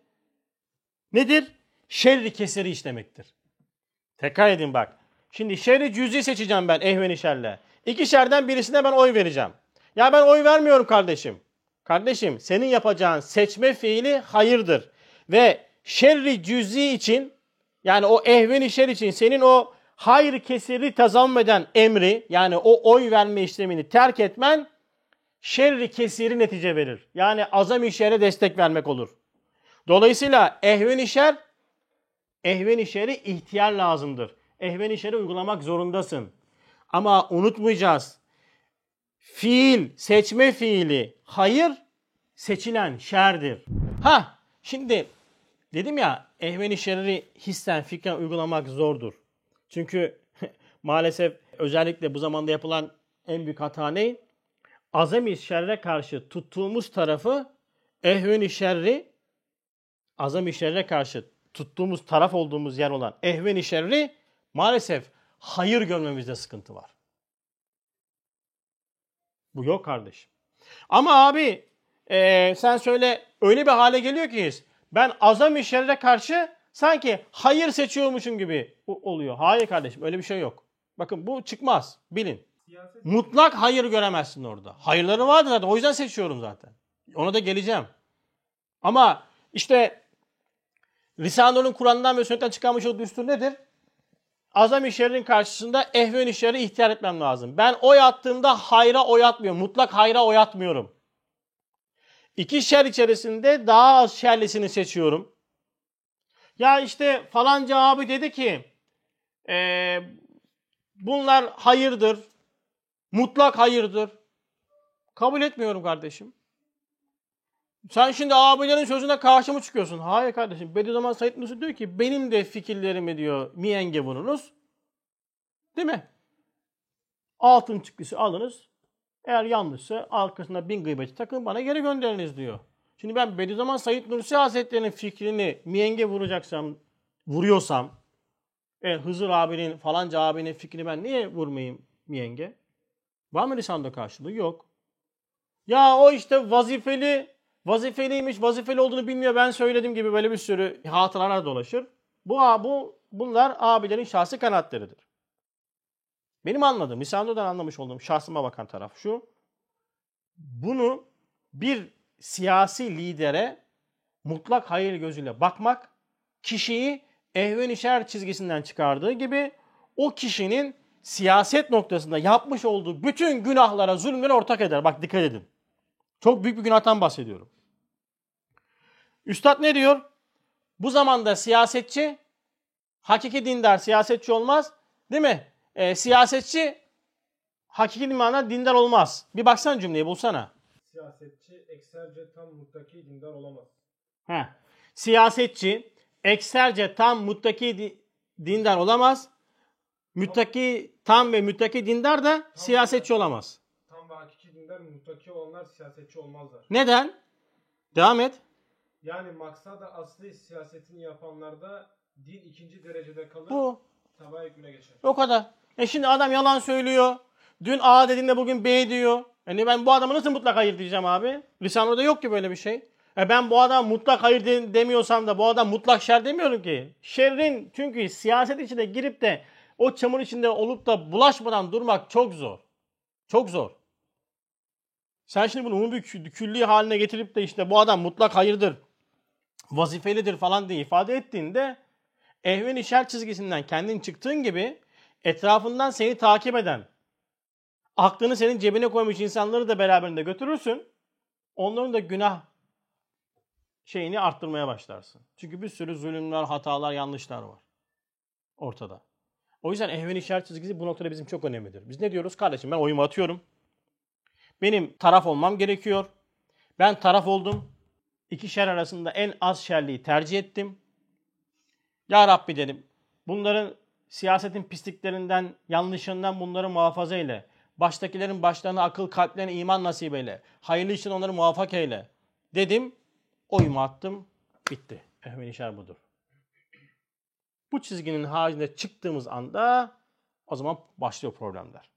nedir? Şerri kesiri işlemektir. Tekrar edin bak. Şimdi şerri cüzi seçeceğim ben ehveni şerle. İki şerden birisine ben oy vereceğim. Ya ben oy vermiyorum kardeşim. Kardeşim senin yapacağın seçme fiili hayırdır. Ve şerri cüzi için yani o ehveni şer için senin o hayır kesiri tazammüm emri yani o oy verme işlemini terk etmen şerri kesiri netice verir. Yani azam şere destek vermek olur. Dolayısıyla ehven şer ehven şeri ihtiyar lazımdır. Ehven şeri uygulamak zorundasın. Ama unutmayacağız. Fiil, seçme fiili hayır seçilen şerdir. Ha şimdi dedim ya ehven şerri hissen fikren uygulamak zordur. Çünkü maalesef özellikle bu zamanda yapılan en büyük hata ne? azami şerre karşı tuttuğumuz tarafı ehven-i şerri azami şerre karşı tuttuğumuz taraf olduğumuz yer olan ehven-i şerri maalesef hayır görmemizde sıkıntı var. Bu yok kardeşim. Ama abi e, sen söyle öyle bir hale geliyor ki ben şerre karşı sanki hayır seçiyormuşum gibi oluyor. Hayır kardeşim öyle bir şey yok. Bakın bu çıkmaz bilin. Mutlak hayır göremezsin orada. Hayırları vardır zaten. O yüzden seçiyorum zaten. Ona da geleceğim. Ama işte Risale'nin Kur'an'dan ve sünnetten çıkarmış olduğu düstur nedir? Azam işlerin karşısında ehven işleri ihtiyar etmem lazım. Ben oy attığımda hayra oy atmıyorum. Mutlak hayra oy atmıyorum. İki şer içerisinde daha az şerlisini seçiyorum. Ya işte falanca abi dedi ki e, bunlar hayırdır, Mutlak hayırdır. Kabul etmiyorum kardeşim. Sen şimdi abilerin sözüne karşı mı çıkıyorsun? Hayır kardeşim. Bediüzzaman Said Nursi diyor ki benim de fikirlerimi diyor miyenge vurunuz. Değil mi? Altın çıktısı alınız. Eğer yanlışsa arkasına bin gıybeti takın bana geri gönderiniz diyor. Şimdi ben Bediüzzaman Said Nursi Hazretleri'nin fikrini miyenge vuracaksam, vuruyorsam, e, Hızır abinin falanca abinin fikrini ben niye vurmayayım miyenge? Var mı lisanda karşılığı? Yok. Ya o işte vazifeli, vazifeliymiş, vazifeli olduğunu bilmiyor ben söyledim gibi böyle bir sürü hatıralar dolaşır. Bu, bu bunlar abilerin şahsi kanaatleridir. Benim anladığım, lisandodan anlamış olduğum şahsıma bakan taraf şu. Bunu bir siyasi lidere mutlak hayır gözüyle bakmak kişiyi ehven şer çizgisinden çıkardığı gibi o kişinin siyaset noktasında yapmış olduğu bütün günahlara, zulümlere ortak eder. Bak dikkat edin. Çok büyük bir günahtan bahsediyorum. Üstad ne diyor? Bu zamanda siyasetçi, hakiki dindar siyasetçi olmaz. Değil mi? E, siyasetçi hakiki manada dindar olmaz. Bir baksana cümleyi bulsana. Siyasetçi ekserce tam muttaki dindar olamaz. Heh. Siyasetçi ekserce tam muttaki dindar olamaz. Müttaki tam ve müttaki dindar da tam siyasetçi olamaz. Tam ve hakiki dindar muttaki olanlar siyasetçi olmazlar. Neden? Devam et. Yani maksada asli siyasetini yapanlarda din ikinci derecede kalır. Bu. Tabağa hükmüne geçer. O kadar. E şimdi adam yalan söylüyor. Dün A dediğinde bugün B diyor. Yani ben bu adamı nasıl mutlak hayır diyeceğim abi? Lisanlı'da yok ki böyle bir şey. E ben bu adam mutlak hayır de, demiyorsam da bu adam mutlak şer demiyorum ki. Şerrin çünkü siyaset içine girip de o çamur içinde olup da bulaşmadan durmak çok zor. Çok zor. Sen şimdi bunu umumi külli haline getirip de işte bu adam mutlak hayırdır, vazifelidir falan diye ifade ettiğinde ehven işer çizgisinden kendin çıktığın gibi etrafından seni takip eden, aklını senin cebine koymuş insanları da beraberinde götürürsün. Onların da günah şeyini arttırmaya başlarsın. Çünkü bir sürü zulümler, hatalar, yanlışlar var ortada. O yüzden ehven işaret çizgisi bu noktada bizim çok önemlidir. Biz ne diyoruz? Kardeşim ben oyumu atıyorum. Benim taraf olmam gerekiyor. Ben taraf oldum. İki şer arasında en az şerliği tercih ettim. Ya Rabbi dedim. Bunların siyasetin pisliklerinden, yanlışından bunları muhafaza eyle. Baştakilerin başlarına akıl, kalplerine iman nasip eyle. Hayırlı için onları muvaffak eyle. Dedim, oyumu attım, bitti. Ehvenişer budur. Bu çizginin haricinde çıktığımız anda o zaman başlıyor problemler.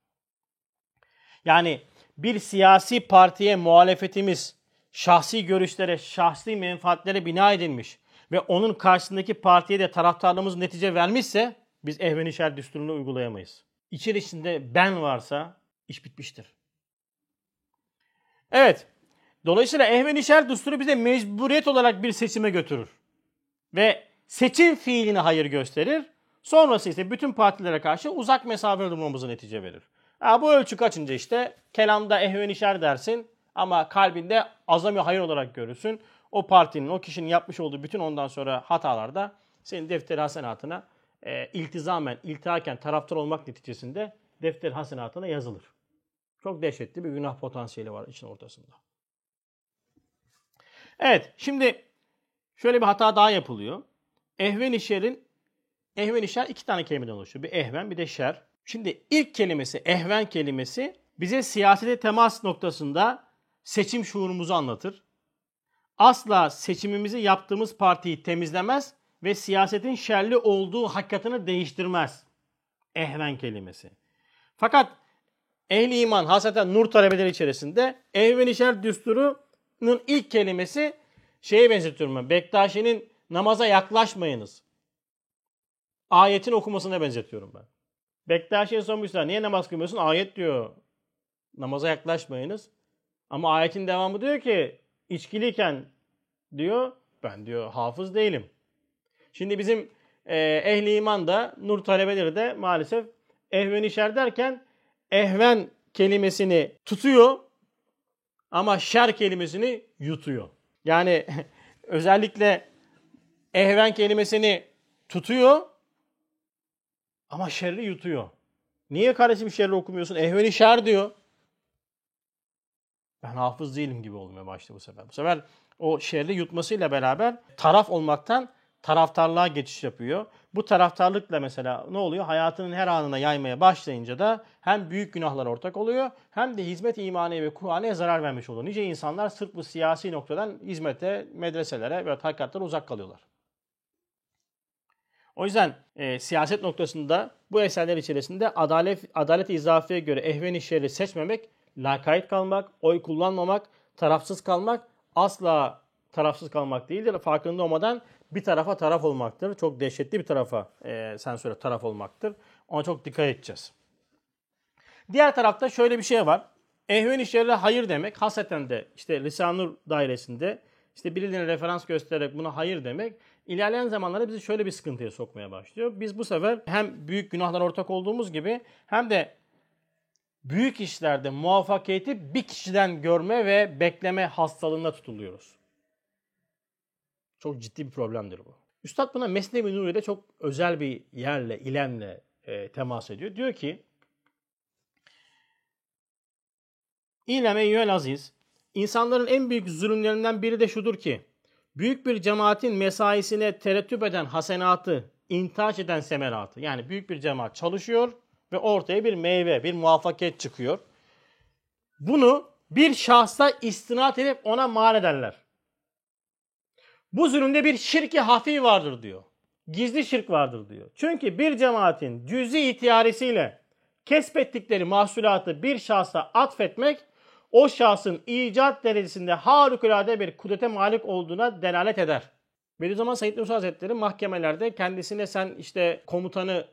Yani bir siyasi partiye muhalefetimiz şahsi görüşlere, şahsi menfaatlere bina edilmiş ve onun karşısındaki partiye de taraftarlığımız netice vermişse biz ehvenişer düsturunu uygulayamayız. İçerisinde ben varsa iş bitmiştir. Evet. Dolayısıyla ehvenişer düsturu bize mecburiyet olarak bir seçime götürür. Ve seçim fiiline hayır gösterir. Sonrası ise bütün partilere karşı uzak mesafe durmamızı netice verir. Ha, bu ölçü kaçınca işte kelamda ehvenişer dersin ama kalbinde azami hayır olarak görürsün. O partinin, o kişinin yapmış olduğu bütün ondan sonra hatalarda senin defter hasenatına e, iltizamen, iltihaken taraftar olmak neticesinde defter hasenatına yazılır. Çok dehşetli bir günah potansiyeli var için ortasında. Evet, şimdi şöyle bir hata daha yapılıyor. Ehven işerin ehven işer iki tane kelimeden oluşuyor. Bir ehven bir de şer. Şimdi ilk kelimesi ehven kelimesi bize siyasete temas noktasında seçim şuurumuzu anlatır. Asla seçimimizi yaptığımız partiyi temizlemez ve siyasetin şerli olduğu hakikatini değiştirmez. Ehven kelimesi. Fakat ehli iman hasreten nur talebeleri içerisinde ehvenişer düsturunun ilk kelimesi şeye benzetiyorum ben. Bektaşi'nin namaza yaklaşmayınız. Ayetin okumasına benzetiyorum ben. Bektaşi'ye sormuşlar niye namaz kılmıyorsun? Ayet diyor namaza yaklaşmayınız. Ama ayetin devamı diyor ki içkiliyken diyor ben diyor hafız değilim. Şimdi bizim e, ehli iman da nur talebeleri de maalesef ehvenişer derken ehven kelimesini tutuyor ama şer kelimesini yutuyor. Yani özellikle ehven kelimesini tutuyor ama şerri yutuyor. Niye kardeşim şerri okumuyorsun? Ehveni şer diyor. Ben hafız değilim gibi olmaya başladı bu sefer. Bu sefer o şerri yutmasıyla beraber taraf olmaktan taraftarlığa geçiş yapıyor. Bu taraftarlıkla mesela ne oluyor? Hayatının her anına yaymaya başlayınca da hem büyük günahlar ortak oluyor hem de hizmet imaniye ve Kur'an'a zarar vermiş oluyor. Nice insanlar sırf bu siyasi noktadan hizmete, medreselere ve hakikatten uzak kalıyorlar. O yüzden e, siyaset noktasında bu eserler içerisinde adalet adalet izafiye göre ehven işleri seçmemek, lakayt kalmak, oy kullanmamak, tarafsız kalmak asla tarafsız kalmak değildir. Farkında olmadan bir tarafa taraf olmaktır. Çok dehşetli bir tarafa e, sen söyle taraf olmaktır. Ona çok dikkat edeceğiz. Diğer tarafta şöyle bir şey var. Ehven işlerine hayır demek haseten de işte Lisanur dairesinde işte birilerine referans göstererek buna hayır demek ilerleyen zamanlarda bizi şöyle bir sıkıntıya sokmaya başlıyor. Biz bu sefer hem büyük günahlar ortak olduğumuz gibi hem de büyük işlerde muvaffakiyeti bir kişiden görme ve bekleme hastalığına tutuluyoruz. Çok ciddi bir problemdir bu. Üstad buna Mesnevi Nuri'de çok özel bir yerle, ilemle e, temas ediyor. Diyor ki İlem eyyüel aziz, insanların en büyük zulümlerinden biri de şudur ki, büyük bir cemaatin mesaisine terettüp eden hasenatı, intaç eden semeratı. Yani büyük bir cemaat çalışıyor ve ortaya bir meyve, bir muvaffakiyet çıkıyor. Bunu bir şahsa istinat edip ona mal ederler. Bu zulümde bir şirki hafi vardır diyor. Gizli şirk vardır diyor. Çünkü bir cemaatin cüzi ihtiyarisiyle kesbettikleri mahsulatı bir şahsa atfetmek o şahsın icat derecesinde harikulade bir kudrete malik olduğuna delalet eder. Bediüzzaman Said Nursi Hazretleri mahkemelerde kendisine sen işte komutanı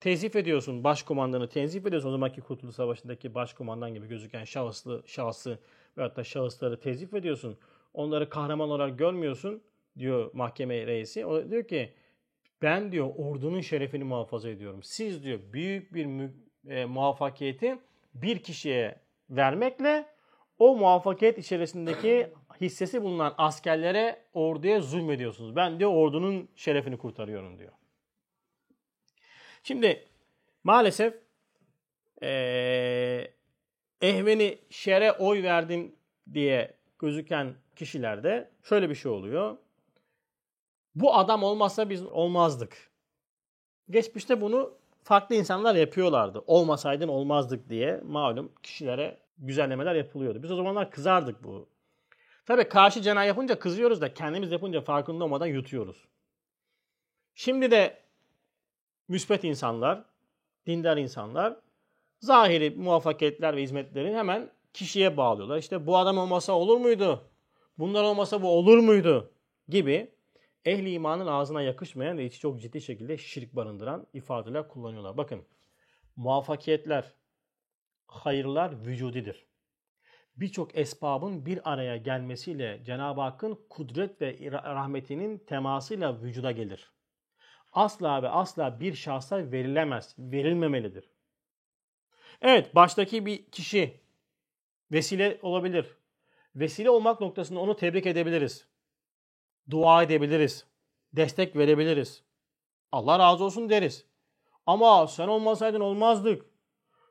tezif ediyorsun, başkomandanı tezif ediyorsun. O zamanki Kurtuluş Savaşı'ndaki başkomandan gibi gözüken şahıslı, şahsı ve hatta şahısları tezif ediyorsun. Onları kahraman olarak görmüyorsun diyor mahkeme reisi. O diyor ki ben diyor ordunun şerefini muhafaza ediyorum. Siz diyor büyük bir mü, e, muvaffakiyeti bir kişiye vermekle o muvaffakiyet içerisindeki hissesi bulunan askerlere orduya zulmediyorsunuz. Ben diyor ordunun şerefini kurtarıyorum diyor. Şimdi maalesef ee, ehveni şere oy verdim diye gözüken kişilerde şöyle bir şey oluyor. Bu adam olmazsa biz olmazdık. Geçmişte bunu farklı insanlar yapıyorlardı. Olmasaydın olmazdık diye malum kişilere güzellemeler yapılıyordu. Biz o zamanlar kızardık bu. Tabii karşı cenah yapınca kızıyoruz da kendimiz yapınca farkında olmadan yutuyoruz. Şimdi de müspet insanlar, dindar insanlar zahiri muvaffakiyetler ve hizmetlerin hemen kişiye bağlıyorlar. İşte bu adam olmasa olur muydu? Bunlar olmasa bu olur muydu? Gibi ehli imanın ağzına yakışmayan ve içi çok ciddi şekilde şirk barındıran ifadeler kullanıyorlar. Bakın muvaffakiyetler, hayırlar vücudidir. Birçok esbabın bir araya gelmesiyle Cenab-ı Hakk'ın kudret ve rahmetinin temasıyla vücuda gelir. Asla ve asla bir şahsa verilemez, verilmemelidir. Evet, baştaki bir kişi vesile olabilir. Vesile olmak noktasında onu tebrik edebiliriz. Dua edebiliriz. Destek verebiliriz. Allah razı olsun deriz. Ama sen olmasaydın olmazdık.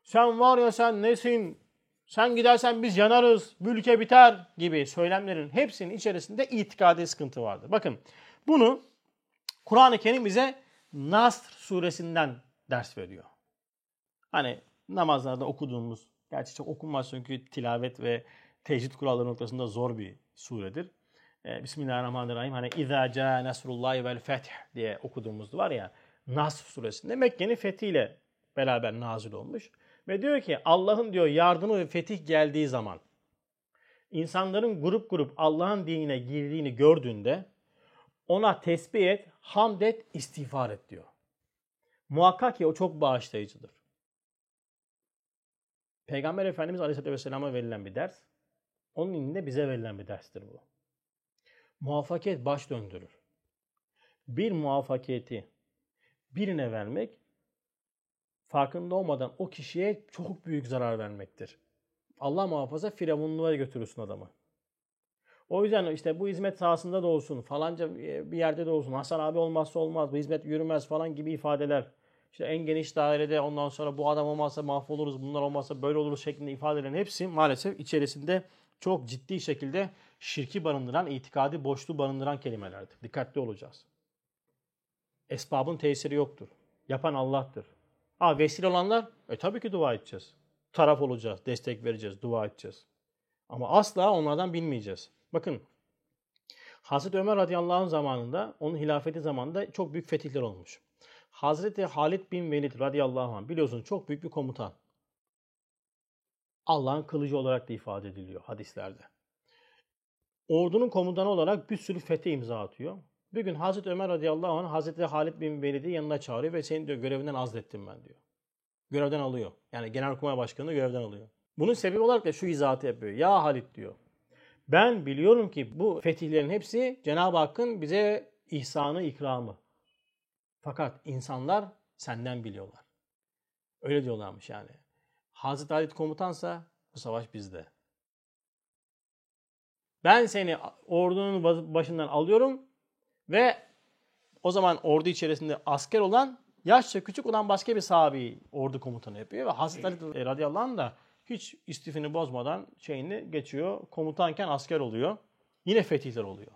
Sen var ya sen nesin? Sen gidersen biz yanarız, bu ülke biter gibi söylemlerin hepsinin içerisinde itikadi sıkıntı vardır. Bakın bunu Kur'an-ı Kerim bize Nasr suresinden ders veriyor. Hani namazlarda okuduğumuz, gerçi çok okunmaz çünkü tilavet ve tecvid kuralları noktasında zor bir suredir. Ee, Bismillahirrahmanirrahim. Hani İzâ câ nesrullahi vel feth diye okuduğumuz var ya Nasr suresinde Mekke'nin fethiyle beraber nazil olmuş. Ve diyor ki Allah'ın diyor yardımı ve fetih geldiği zaman insanların grup grup Allah'ın dinine girdiğini gördüğünde ona tesbih et, hamd et, istiğfar et diyor. Muhakkak ki o çok bağışlayıcıdır. Peygamber Efendimiz Aleyhisselatü Vesselam'a verilen bir ders. Onun ininde bize verilen bir derstir bu. Muvaffakiyet baş döndürür. Bir muvaffakiyeti birine vermek farkında olmadan o kişiye çok büyük zarar vermektir. Allah muhafaza firavunluğa götürürsün adamı. O yüzden işte bu hizmet sahasında da olsun, falanca bir yerde de olsun, Hasan abi olmazsa olmaz, bu hizmet yürümez falan gibi ifadeler. İşte en geniş dairede ondan sonra bu adam olmazsa mahvoluruz, bunlar olmazsa böyle oluruz şeklinde ifadelerin hepsi maalesef içerisinde çok ciddi şekilde şirki barındıran, itikadi boşluğu barındıran kelimelerdir. Dikkatli olacağız. Esbabın tesiri yoktur. Yapan Allah'tır. Ha vesile olanlar, e tabii ki dua edeceğiz. Taraf olacağız, destek vereceğiz, dua edeceğiz. Ama asla onlardan bilmeyeceğiz. Bakın Hazreti Ömer radıyallahu anh zamanında, onun hilafeti zamanında çok büyük fetihler olmuş. Hazreti Halid bin Velid radıyallahu anh biliyorsunuz çok büyük bir komutan. Allah'ın kılıcı olarak da ifade ediliyor hadislerde. Ordunun komutanı olarak bir sürü fetih imza atıyor. Bir gün Hazreti Ömer radıyallahu anh Hazreti Halid bin Velid'i yanına çağırıyor ve seni diyor görevinden azlettim ben diyor. Görevden alıyor. Yani Genelkurmay Başkanı'nı görevden alıyor. Bunun sebebi olarak da şu izahatı yapıyor. Ya Halid diyor. Ben biliyorum ki bu fetihlerin hepsi Cenab-ı Hakk'ın bize ihsanı, ikramı. Fakat insanlar senden biliyorlar. Öyle diyorlarmış yani. Hazreti Halid komutansa bu savaş bizde. Ben seni ordunun başından alıyorum ve o zaman ordu içerisinde asker olan yaşça küçük olan başka bir sahabi ordu komutanı yapıyor. Ve Hazreti Ali radıyallahu anh da hiç istifini bozmadan şeyini geçiyor. Komutanken asker oluyor. Yine fetihler oluyor.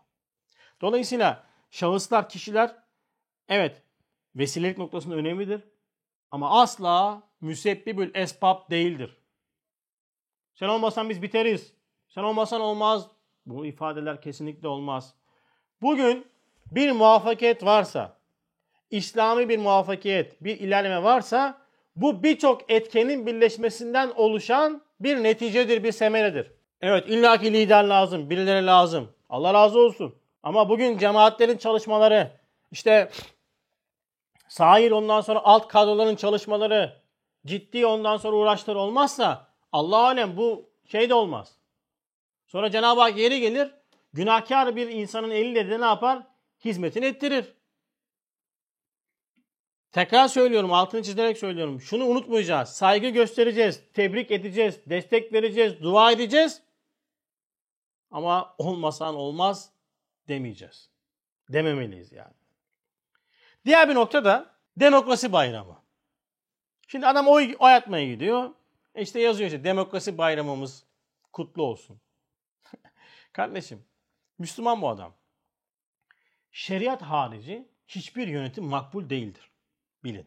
Dolayısıyla şahıslar, kişiler evet vesilelik noktasında önemlidir. Ama asla müsebbibül esbab değildir. Sen olmasan biz biteriz. Sen olmasan olmaz. Bu ifadeler kesinlikle olmaz. Bugün bir muvaffakiyet varsa, İslami bir muvaffakiyet, bir ilerleme varsa bu birçok etkenin birleşmesinden oluşan bir neticedir, bir semeredir. Evet illaki lider lazım, birileri lazım. Allah razı olsun. Ama bugün cemaatlerin çalışmaları, işte sahil ondan sonra alt kadroların çalışmaları, ciddi ondan sonra uğraşları olmazsa Allah alem bu şey de olmaz. Sonra Cenab-ı Hak yeri gelir, günahkar bir insanın eliyle de ne yapar? Hizmetini ettirir. Tekrar söylüyorum, altını çizerek söylüyorum. Şunu unutmayacağız. Saygı göstereceğiz, tebrik edeceğiz, destek vereceğiz, dua edeceğiz. Ama olmasan olmaz demeyeceğiz. Dememeliyiz yani. Diğer bir nokta da demokrasi bayramı. Şimdi adam oy, oy atmaya gidiyor. E işte yazıyor işte demokrasi bayramımız kutlu olsun. Kardeşim Müslüman bu adam. Şeriat harici hiçbir yönetim makbul değildir. Bilin.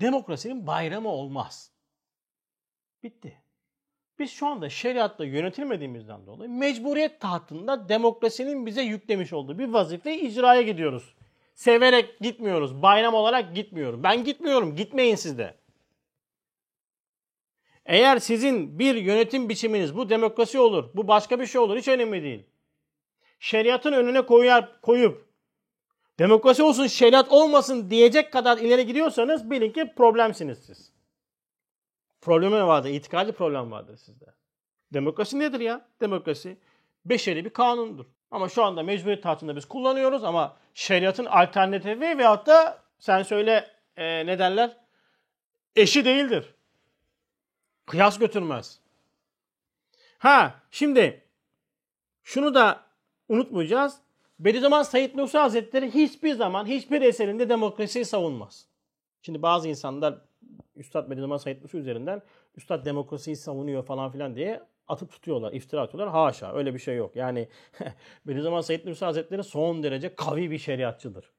Demokrasinin bayramı olmaz. Bitti. Biz şu anda şeriatla yönetilmediğimizden dolayı mecburiyet tahtında demokrasinin bize yüklemiş olduğu bir vazifeyi icraya gidiyoruz. Severek gitmiyoruz. Bayram olarak gitmiyorum. Ben gitmiyorum. Gitmeyin siz de. Eğer sizin bir yönetim biçiminiz bu demokrasi olur, bu başka bir şey olur hiç önemli değil. Şeriatın önüne koyar, koyup demokrasi olsun şeriat olmasın diyecek kadar ileri gidiyorsanız bilin ki problemsiniz siz. Problemi vardır, itikadi problem vardır sizde. Demokrasi nedir ya? Demokrasi beşeri bir kanundur. Ama şu anda mecburiyet tahtında biz kullanıyoruz ama şeriatın alternatifi veyahut da sen söyle e, ne derler? Eşi değildir. Kıyas götürmez. Ha şimdi şunu da unutmayacağız. Bediüzzaman Said Nursi Hazretleri hiçbir zaman hiçbir eserinde demokrasiyi savunmaz. Şimdi bazı insanlar Üstad Bediüzzaman Said Nursi üzerinden Üstad demokrasiyi savunuyor falan filan diye atıp tutuyorlar, iftira atıyorlar. Haşa öyle bir şey yok. Yani Bediüzzaman Said Nursi Hazretleri son derece kavi bir şeriatçıdır.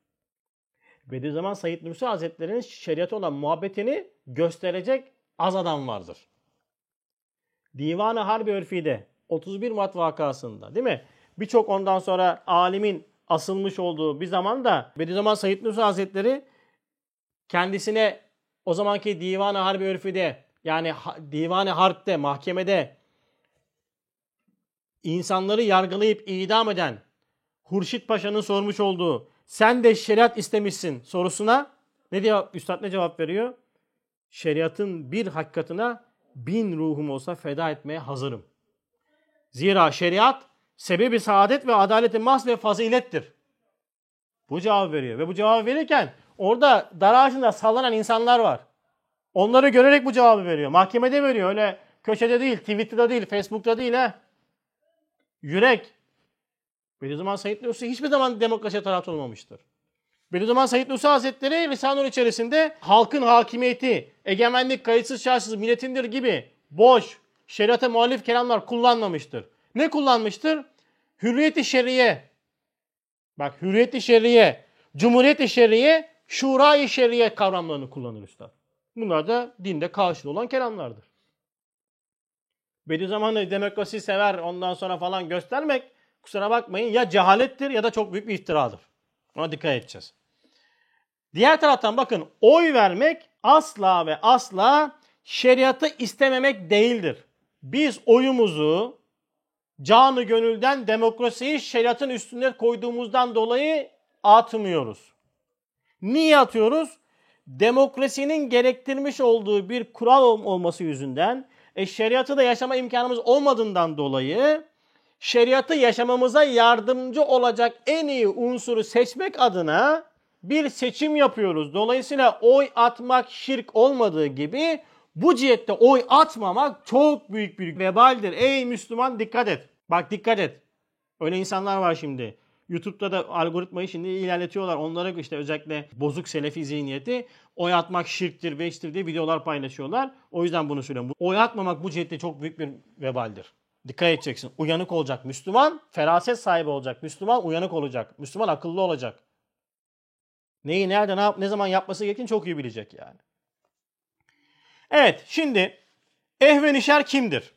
Bediüzzaman Said Nursi Hazretleri'nin şeriatı olan muhabbetini gösterecek az adam vardır. Divan-ı Harbi Örfi'de 31 Mart vakasında değil mi? Birçok ondan sonra alimin asılmış olduğu bir zamanda Bediüzzaman Said Nursi Hazretleri kendisine o zamanki Divan-ı Harbi Örfi'de yani Divan-ı Harp'te, mahkemede insanları yargılayıp idam eden Hurşit Paşa'nın sormuş olduğu sen de şeriat istemişsin sorusuna ne diyor üstad ne cevap veriyor? Şeriatın bir hakikatına bin ruhum olsa feda etmeye hazırım. Zira şeriat sebebi saadet ve adaleti mas ve fazilettir. Bu cevap veriyor. Ve bu cevabı verirken orada dar ağacında sallanan insanlar var. Onları görerek bu cevabı veriyor. Mahkemede veriyor. Öyle köşede değil, Twitter'da değil, Facebook'ta değil ha. Yürek. Bediüzzaman Said Nursi hiçbir zaman demokrasiye taraftar olmamıştır. Bediüzzaman Said Nursi Hazretleri Lisanur içerisinde halkın hakimiyeti, egemenlik, kayıtsız şartsız milletindir gibi boş, şeriata muhalif kelamlar kullanmamıştır. Ne kullanmıştır? Hürriyeti şer'iye. Bak hürriyeti şer'iye, cumhuriyeti şer'iye, şurayı şer'iye kavramlarını kullanır üstad. Bunlar da dinde karşılığı olan kelamlardır. Bediüzzaman'ı demokrasi sever ondan sonra falan göstermek kusura bakmayın ya cehalettir ya da çok büyük bir iftiradır. Ona dikkat edeceğiz. Diğer taraftan bakın oy vermek asla ve asla şeriatı istememek değildir. Biz oyumuzu canı gönülden demokrasiyi şeriatın üstüne koyduğumuzdan dolayı atmıyoruz. Niye atıyoruz? Demokrasinin gerektirmiş olduğu bir kural olması yüzünden e, şeriatı da yaşama imkanımız olmadığından dolayı şeriatı yaşamamıza yardımcı olacak en iyi unsuru seçmek adına bir seçim yapıyoruz. Dolayısıyla oy atmak şirk olmadığı gibi bu cihette oy atmamak çok büyük bir vebaldir. Ey Müslüman dikkat et. Bak dikkat et. Öyle insanlar var şimdi. YouTube'da da algoritmayı şimdi ilerletiyorlar. Onlara işte özellikle bozuk selefi zihniyeti oy atmak şirktir, veçtir diye videolar paylaşıyorlar. O yüzden bunu söylüyorum. Oy atmamak bu cihette çok büyük bir vebaldir. Dikkat edeceksin. Uyanık olacak. Müslüman feraset sahibi olacak. Müslüman uyanık olacak. Müslüman akıllı olacak. Neyi nerede ne, yap, ne zaman yapması gerektiğini çok iyi bilecek yani. Evet şimdi ehvenişer kimdir?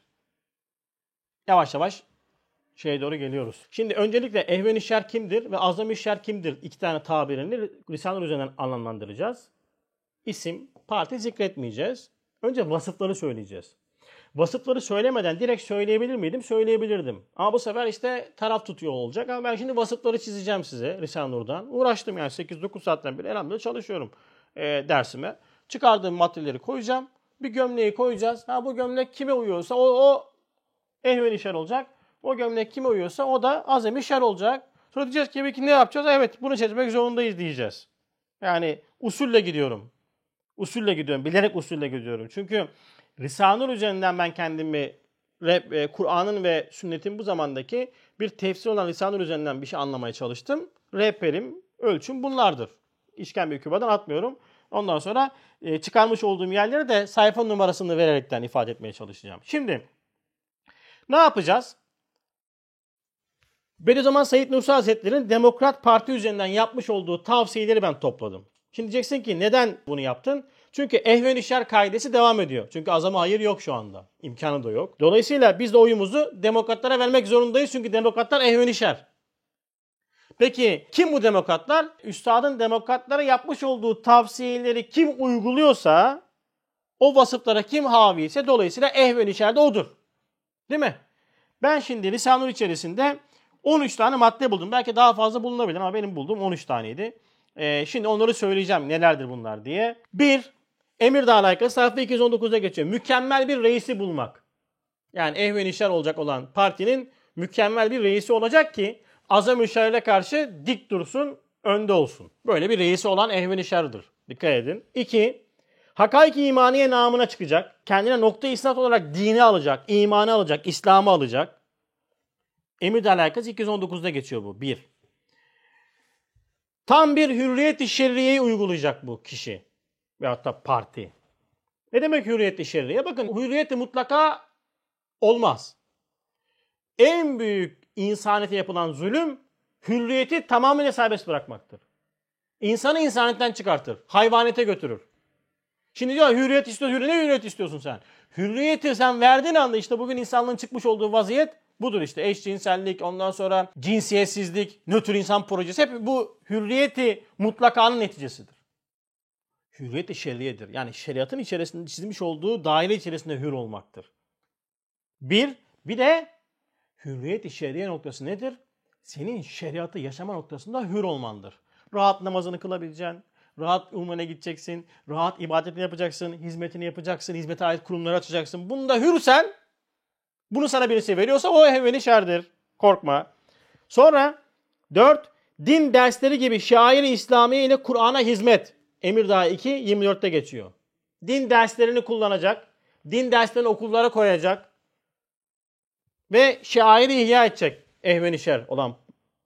Yavaş yavaş şeye doğru geliyoruz. Şimdi öncelikle ehvenişer kimdir ve azam-ı kimdir? İki tane tabirini Risale-i üzerinden anlamlandıracağız. İsim, parti zikretmeyeceğiz. Önce vasıfları söyleyeceğiz. Vasıfları söylemeden direkt söyleyebilir miydim? Söyleyebilirdim. Ama bu sefer işte taraf tutuyor olacak. Ama ben şimdi vasıfları çizeceğim size Risale Nur'dan. Uğraştım yani 8-9 saatten beri elhamdülillah çalışıyorum e, dersime. Çıkardığım maddeleri koyacağım. Bir gömleği koyacağız. Ha bu gömlek kime uyuyorsa o, o ehven şer olacak. O gömlek kime uyuyorsa o da azami şer olacak. Sonra diyeceğiz ki peki ne yapacağız? Evet bunu çizmek zorundayız diyeceğiz. Yani usulle gidiyorum. Usulle gidiyorum. Bilerek usulle gidiyorum. Çünkü Risale-i üzerinden ben kendimi e, Kur'an'ın ve sünnetin bu zamandaki bir tefsir olan Risale-i üzerinden bir şey anlamaya çalıştım. Rehberim, ölçüm bunlardır. İşkembe kübadan atmıyorum. Ondan sonra e, çıkarmış olduğum yerleri de sayfa numarasını vererekten ifade etmeye çalışacağım. Şimdi ne yapacağız? Bediüzzaman Said Nursi Hazretleri'nin Demokrat Parti üzerinden yapmış olduğu tavsiyeleri ben topladım. Şimdi diyeceksin ki neden bunu yaptın? Çünkü ehven işler kaidesi devam ediyor. Çünkü azama hayır yok şu anda. İmkanı da yok. Dolayısıyla biz de oyumuzu demokratlara vermek zorundayız. Çünkü demokratlar ehven işler. Peki kim bu demokratlar? Üstadın demokratlara yapmış olduğu tavsiyeleri kim uyguluyorsa o vasıflara kim havi ise dolayısıyla ehven işler de odur. Değil mi? Ben şimdi Lisanur içerisinde 13 tane madde buldum. Belki daha fazla bulunabilir ama benim bulduğum 13 taneydi. Ee, şimdi onları söyleyeceğim nelerdir bunlar diye. Bir, Emirdağ alakalı sayfa 219'da geçiyor. Mükemmel bir reisi bulmak. Yani ehven işler olacak olan partinin mükemmel bir reisi olacak ki azam işlerle karşı dik dursun, önde olsun. Böyle bir reisi olan ehven işlerdir. Dikkat edin. İki, hakaiki imaniye namına çıkacak. Kendine nokta isnat olarak dini alacak, imanı alacak, İslam'ı alacak. Emir alakası 219'da geçiyor bu. Bir. Tam bir hürriyet-i şerriyeyi uygulayacak bu kişi. Veyahut da parti. Ne demek hürriyet-i şerriye? Bakın hürriyeti mutlaka olmaz. En büyük insaniyete yapılan zulüm hürriyeti tamamıyla serbest bırakmaktır. İnsanı insaniyetten çıkartır. Hayvanete götürür. Şimdi diyor hürriyet istiyorsun. Ne hürriyet istiyorsun sen? Hürriyeti sen verdiğin anda işte bugün insanlığın çıkmış olduğu vaziyet budur işte. Eşcinsellik, ondan sonra cinsiyetsizlik, nötr insan projesi hep bu hürriyeti mutlakanın neticesidir. Hürriyet-i şerriyedir. Yani şeriatın içerisinde çizmiş olduğu daire içerisinde hür olmaktır. Bir, bir de hürriyet-i şerriye noktası nedir? Senin şeriatı yaşama noktasında hür olmandır. Rahat namazını kılabileceksin, rahat umrene gideceksin, rahat ibadetini yapacaksın, hizmetini yapacaksın, hizmete ait kurumları açacaksın. Bunda hürsen, bunu sana birisi veriyorsa o evveli şerdir. Korkma. Sonra dört, din dersleri gibi şair-i İslamiye ile Kur'an'a hizmet. Emirdağ 2, 24'te geçiyor. Din derslerini kullanacak, din derslerini okullara koyacak ve şairi ihya edecek ehven şer olan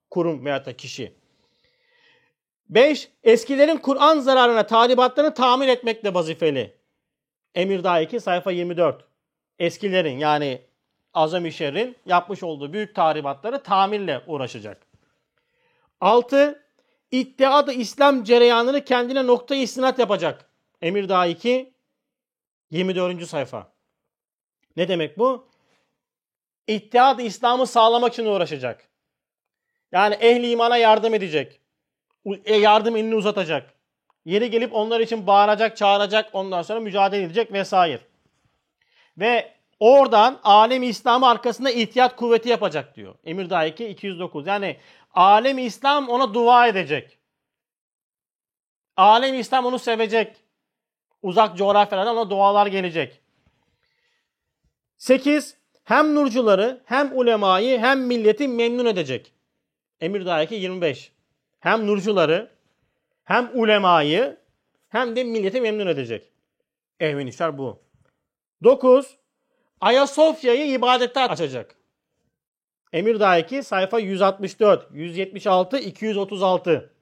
kurum veya da kişi. 5. Eskilerin Kur'an zararına talibatlarını tamir etmekle vazifeli. Emirdağ 2 sayfa 24. Eskilerin yani Azam-ı Şer'in yapmış olduğu büyük tahribatları tamirle uğraşacak. 6. İttiadı İslam cereyanını kendine nokta istinat yapacak. Emirdağ 2 24. sayfa. Ne demek bu? İttihat İslam'ı sağlamak için uğraşacak. Yani ehli imana yardım edecek. E, yardım elini uzatacak. Yeri gelip onlar için bağıracak, çağıracak, ondan sonra mücadele edecek vesaire. Ve oradan alem İslam'ı arkasında ihtiyat kuvveti yapacak diyor. Emirdağ 2 209. Yani alem İslam ona dua edecek. Alem İslam onu sevecek. Uzak coğrafyalardan ona dualar gelecek. 8 hem nurcuları hem ulemayı hem milleti memnun edecek. Emirdağ 2 25. Hem nurcuları hem ulemayı hem de milleti memnun edecek. Ehven işler bu. 9. Ayasofya'yı ibadette açacak. Emirdağ 2 sayfa 164, 176, 236.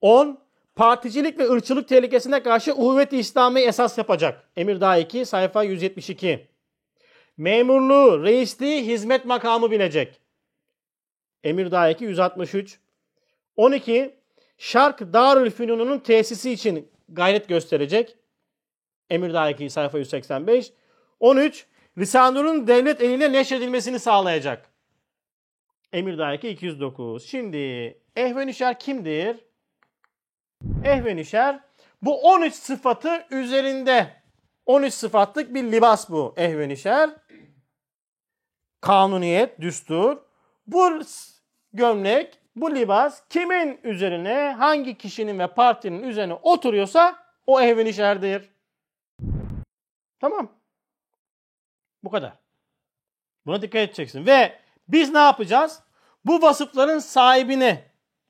10. Particilik ve ırkçılık tehlikesine karşı uhuvvet-i İslami esas yapacak. Emirdağ 2 sayfa 172. Memurluğu, reisliği, hizmet makamı bilecek. Emirdağ 2 163. 12. Şark Darül Fünun'un tesisi için gayret gösterecek. Emirdağ 2 sayfa 185. 13. Risanur'un devlet eliyle neşredilmesini sağlayacak. Emirdağ 2 209. Şimdi Ehvenişer kimdir? Ehvenişer bu 13 sıfatı üzerinde 13 sıfatlık bir libas bu ehvenişer. Kanuniyet, düstur. Bu gömlek, bu libas kimin üzerine, hangi kişinin ve partinin üzerine oturuyorsa o ehvenişerdir. Tamam. Bu kadar. Buna dikkat edeceksin. Ve biz ne yapacağız? Bu vasıfların sahibine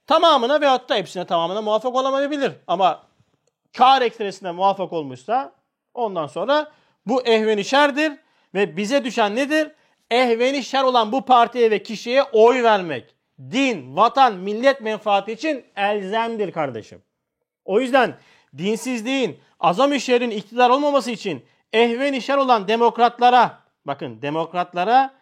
tamamına veyahut da hepsine tamamına muvaffak olamayabilir. Ama kar ekstresine muvaffak olmuşsa ondan sonra bu ehveni şerdir ve bize düşen nedir? Ehveni şer olan bu partiye ve kişiye oy vermek. Din, vatan, millet menfaati için elzemdir kardeşim. O yüzden dinsizliğin, azam işlerin iktidar olmaması için ehven işler olan demokratlara, bakın demokratlara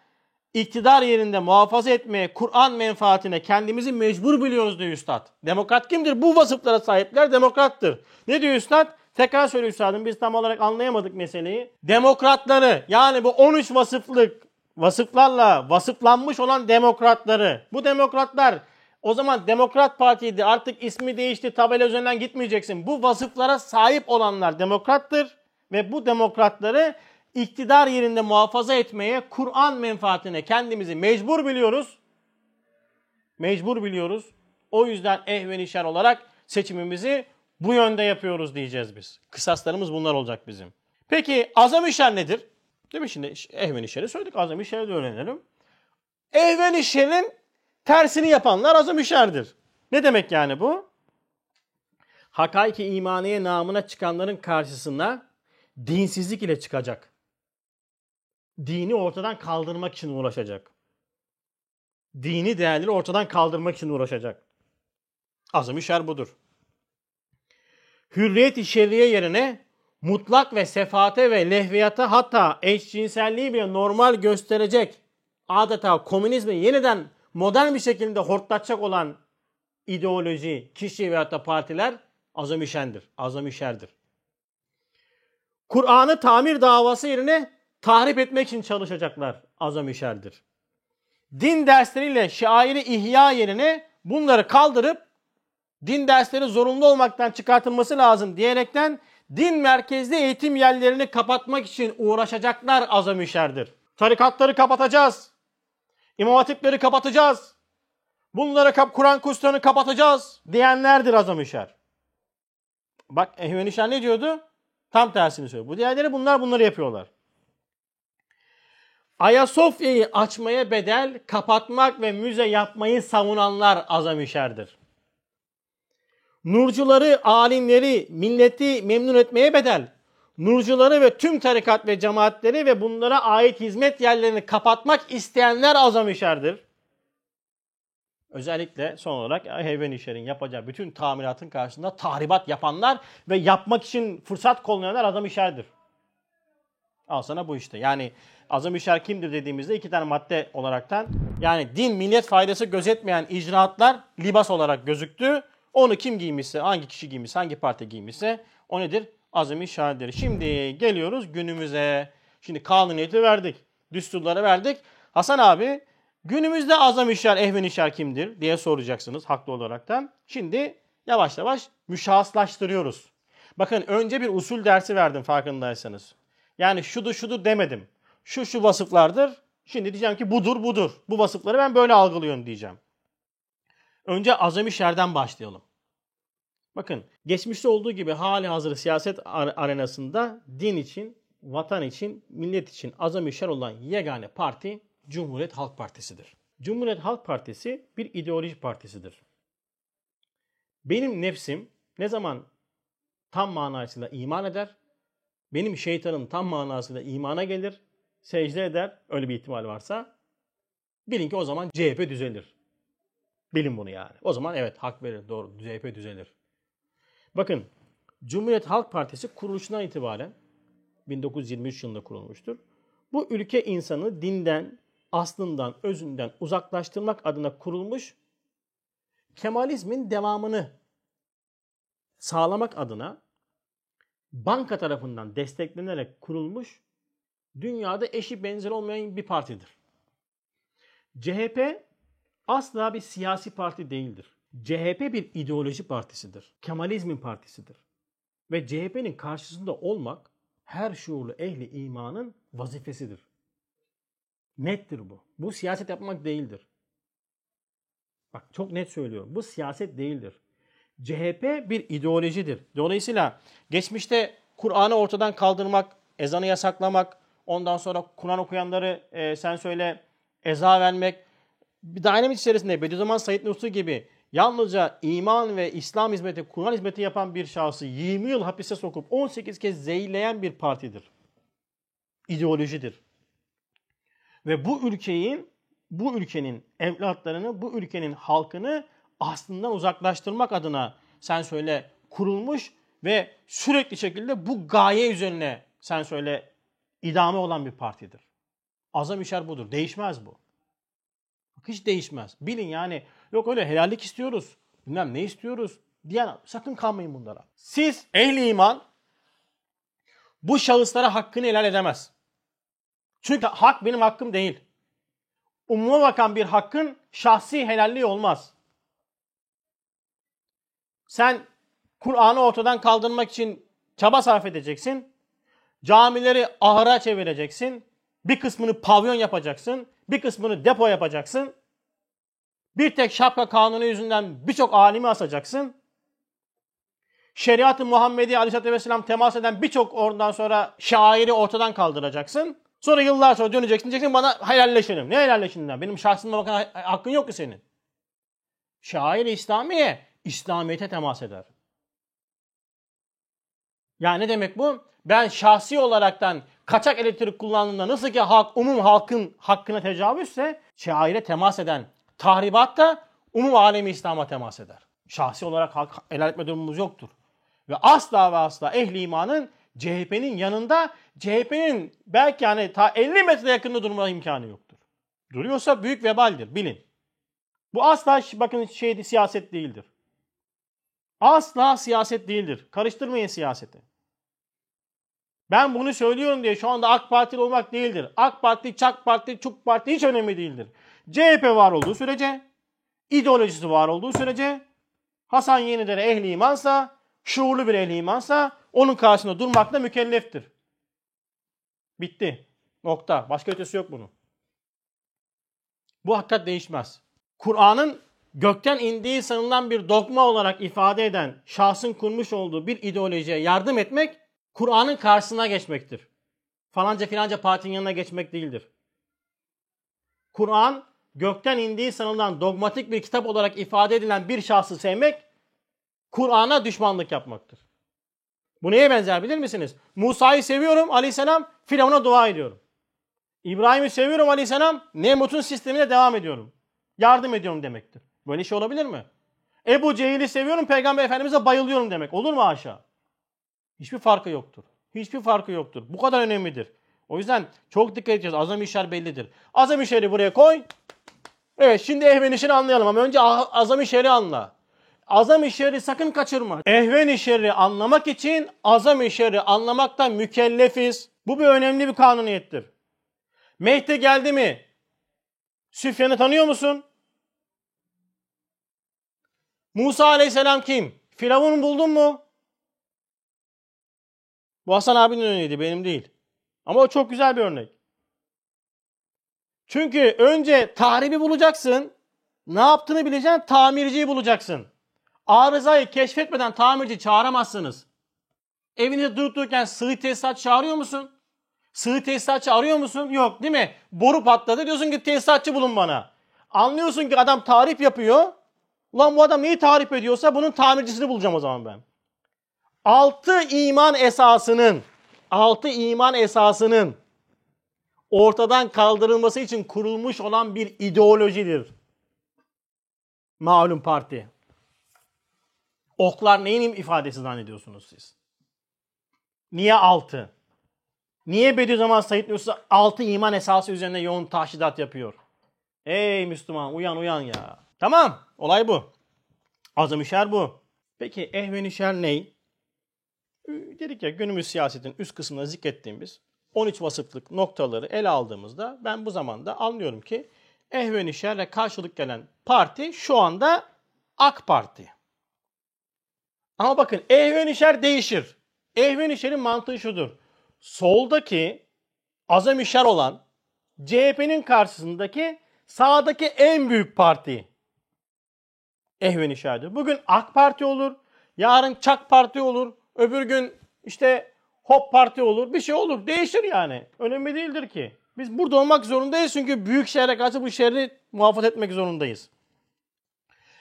iktidar yerinde muhafaza etmeye, Kur'an menfaatine kendimizi mecbur biliyoruz diyor Üstad. Demokrat kimdir? Bu vasıflara sahipler demokrattır. Ne diyor Üstad? Tekrar söyle üstadım biz tam olarak anlayamadık meseleyi. Demokratları yani bu 13 vasıflık vasıflarla vasıflanmış olan demokratları. Bu demokratlar o zaman Demokrat Parti'ydi artık ismi değişti tabela üzerinden gitmeyeceksin. Bu vasıflara sahip olanlar demokrattır ve bu demokratları iktidar yerinde muhafaza etmeye Kur'an menfaatine kendimizi mecbur biliyoruz. Mecbur biliyoruz. O yüzden ehvenişer olarak seçimimizi bu yönde yapıyoruz diyeceğiz biz. Kısaslarımız bunlar olacak bizim. Peki azam nedir? Değil mi şimdi ehven işleri söyledik azam işleri de öğrenelim. Ehven işlerin tersini yapanlar azam işerdir. Ne demek yani bu? Hakaiki imaniye namına çıkanların karşısına dinsizlik ile çıkacak. Dini ortadan kaldırmak için uğraşacak. Dini değerleri ortadan kaldırmak için uğraşacak. Azam işer budur. Hürriyet-i yerine mutlak ve sefate ve lehviyata hatta eşcinselliği bile normal gösterecek adeta komünizmi yeniden modern bir şekilde hortlatacak olan ideoloji, kişi ve hatta partiler azamişendir, azamişerdir. Kur'an'ı tamir davası yerine tahrip etmek için çalışacaklar azamişerdir. Din dersleriyle şairi ihya yerine bunları kaldırıp din dersleri zorunlu olmaktan çıkartılması lazım diyerekten din merkezli eğitim yerlerini kapatmak için uğraşacaklar azamişerdir. Tarikatları kapatacağız. İmam hatipleri kapatacağız. Bunları kap Kur'an kurslarını kapatacağız diyenlerdir azamişer. Bak Ehvenişer ne diyordu? Tam tersini söylüyor. Bu diğerleri bunlar bunları yapıyorlar. Ayasofya'yı açmaya bedel kapatmak ve müze yapmayı savunanlar azamişerdir. Nurcuları, alimleri, milleti memnun etmeye bedel. Nurcuları ve tüm tarikat ve cemaatleri ve bunlara ait hizmet yerlerini kapatmak isteyenler azamişerdir. Özellikle son olarak Heyven İşer'in yapacağı bütün tamiratın karşısında tahribat yapanlar ve yapmak için fırsat kollayanlar azam işerdir. Al sana bu işte. Yani azam işer kimdir dediğimizde iki tane madde olaraktan yani din millet faydası gözetmeyen icraatlar libas olarak gözüktü. Onu kim giymişse, hangi kişi giymişse, hangi parti giymişse o nedir? Azami şahidir. Şimdi geliyoruz günümüze. Şimdi kanuniyeti verdik. Düsturları verdik. Hasan abi günümüzde azam işler, ehven işler kimdir diye soracaksınız haklı olaraktan. Şimdi yavaş yavaş müşahslaştırıyoruz. Bakın önce bir usul dersi verdim farkındaysanız. Yani şudur şudur demedim. Şu şu vasıflardır. Şimdi diyeceğim ki budur budur. Bu vasıfları ben böyle algılıyorum diyeceğim. Önce azami şerden başlayalım. Bakın geçmişte olduğu gibi hali hazır siyaset arenasında din için, vatan için, millet için azami şer olan yegane parti Cumhuriyet Halk Partisi'dir. Cumhuriyet Halk Partisi bir ideoloji partisidir. Benim nefsim ne zaman tam manasıyla iman eder, benim şeytanım tam manasıyla imana gelir, secde eder, öyle bir ihtimal varsa, bilin ki o zaman CHP düzelir. Bilin bunu yani. O zaman evet hak verir, doğru, CHP düzelir. Bakın Cumhuriyet Halk Partisi kuruluşundan itibaren 1923 yılında kurulmuştur. Bu ülke insanı dinden, aslından, özünden uzaklaştırmak adına kurulmuş Kemalizmin devamını sağlamak adına banka tarafından desteklenerek kurulmuş dünyada eşi benzeri olmayan bir partidir. CHP asla bir siyasi parti değildir. CHP bir ideoloji partisidir. Kemalizmin partisidir. Ve CHP'nin karşısında olmak her şuurlu ehli imanın vazifesidir. Nettir bu. Bu siyaset yapmak değildir. Bak çok net söylüyorum. Bu siyaset değildir. CHP bir ideolojidir. Dolayısıyla geçmişte Kur'an'ı ortadan kaldırmak, ezanı yasaklamak, ondan sonra Kur'an okuyanları e, sen söyle eza vermek, bir dinamik içerisinde Bediüzzaman Said Nursi gibi yalnızca iman ve İslam hizmeti, Kur'an hizmeti yapan bir şahsı 20 yıl hapise sokup 18 kez zehirleyen bir partidir. İdeolojidir. Ve bu ülkenin bu ülkenin evlatlarını, bu ülkenin halkını aslından uzaklaştırmak adına sen söyle kurulmuş ve sürekli şekilde bu gaye üzerine sen söyle idame olan bir partidir. Azam işar budur. Değişmez bu. Hiç değişmez. Bilin yani yok öyle helallik istiyoruz. Bilmem ne istiyoruz diyen sakın kalmayın bunlara. Siz ehli iman bu şahıslara hakkını helal edemez. Çünkü hak benim hakkım değil. Umuma bakan bir hakkın şahsi helalliği olmaz. Sen Kur'an'ı ortadan kaldırmak için çaba sarf edeceksin. Camileri ahıra çevireceksin. Bir kısmını pavyon yapacaksın. Bir kısmını depo yapacaksın. Bir tek şapka kanunu yüzünden birçok alimi asacaksın. Şeriat-ı Muhammedi Aleyhisselatü Vesselam temas eden birçok oradan sonra şairi ortadan kaldıracaksın. Sonra yıllar sonra döneceksin diyeceksin bana helalleşelim. Ne helalleşelim? Benim şahsıma bakan hakkın yok ki senin. Şair İslamiye, İslamiyet'e temas eder. Yani ne demek bu? Ben şahsi olaraktan kaçak elektrik kullandığımda nasıl ki halk, umum halkın hakkına tecavüzse şaire temas eden tahribat da umum alemi İslam'a temas eder. Şahsi olarak halk helal etme durumumuz yoktur. Ve asla ve asla ehli imanın CHP'nin yanında CHP'nin belki yani ta 50 metre yakında durma imkanı yoktur. Duruyorsa büyük vebaldir bilin. Bu asla bakın şey siyaset değildir. Asla siyaset değildir. Karıştırmayın siyaseti. Ben bunu söylüyorum diye şu anda AK Partili olmak değildir. AK Parti, Çak Parti, Çuk Parti hiç önemli değildir. CHP var olduğu sürece, ideolojisi var olduğu sürece, Hasan Yenidere ehli imansa, şuurlu bir ehli imansa onun karşısında durmakla mükelleftir. Bitti. Nokta. Başka ötesi yok bunun. Bu hakikat değişmez. Kur'an'ın gökten indiği sanılan bir dogma olarak ifade eden şahsın kurmuş olduğu bir ideolojiye yardım etmek Kur'an'ın karşısına geçmektir. Falanca filanca partinin yanına geçmek değildir. Kur'an gökten indiği sanılan dogmatik bir kitap olarak ifade edilen bir şahsı sevmek Kur'an'a düşmanlık yapmaktır. Bu neye benzer bilir misiniz? Musa'yı seviyorum aleyhisselam Firavun'a dua ediyorum. İbrahim'i seviyorum aleyhisselam Nemrut'un sistemine devam ediyorum. Yardım ediyorum demektir. Böyle şey olabilir mi? Ebu Cehil'i seviyorum Peygamber Efendimiz'e bayılıyorum demek. Olur mu aşağı? Hiçbir farkı yoktur. Hiçbir farkı yoktur. Bu kadar önemlidir. O yüzden çok dikkat edeceğiz. Azam işler bellidir. Azam işleri buraya koy. Evet şimdi ehven işini anlayalım ama önce azam işleri anla. Azam işleri sakın kaçırma. Ehven işleri anlamak için azam işleri anlamaktan mükellefiz. Bu bir önemli bir kanuniyettir. Mehdi geldi mi? Süfyan'ı tanıyor musun? Musa aleyhisselam kim? Firavun buldun mu? Bu Hasan abinin örneğiydi benim değil. Ama o çok güzel bir örnek. Çünkü önce tahribi bulacaksın. Ne yaptığını bileceksin. Tamirciyi bulacaksın. Arızayı keşfetmeden tamirci çağıramazsınız. Evinizde durup dururken sığ tesisat çağırıyor musun? Sığ tesisatçı arıyor musun? Yok değil mi? Boru patladı diyorsun ki tesisatçı bulun bana. Anlıyorsun ki adam tarif yapıyor. Ulan bu adam neyi tarif ediyorsa bunun tamircisini bulacağım o zaman ben. Altı iman esasının altı iman esasının ortadan kaldırılması için kurulmuş olan bir ideolojidir. Malum parti. Oklar neyin ifadesi zannediyorsunuz siz? Niye altı? Niye Bediüzzaman Said Nursi altı iman esası üzerine yoğun taşidat yapıyor? Ey Müslüman uyan uyan ya. Tamam olay bu. Azam bu. Peki ehven işer ney? Dedik ya günümüz siyasetin üst kısmında zikrettiğimiz 13 vasıflık noktaları ele aldığımızda ben bu zamanda anlıyorum ki ehven işerle karşılık gelen parti şu anda AK Parti. Ama bakın ehven işer değişir. Ehven işerin mantığı şudur. Soldaki azam işer olan CHP'nin karşısındaki sağdaki en büyük parti ehven işerdir. Bugün AK Parti olur, yarın Çak Parti olur, öbür gün işte Hop Parti olur, bir şey olur. Değişir yani. Önemli değildir ki. Biz burada olmak zorundayız çünkü büyük şehre karşı bu şehri muhafaza etmek zorundayız.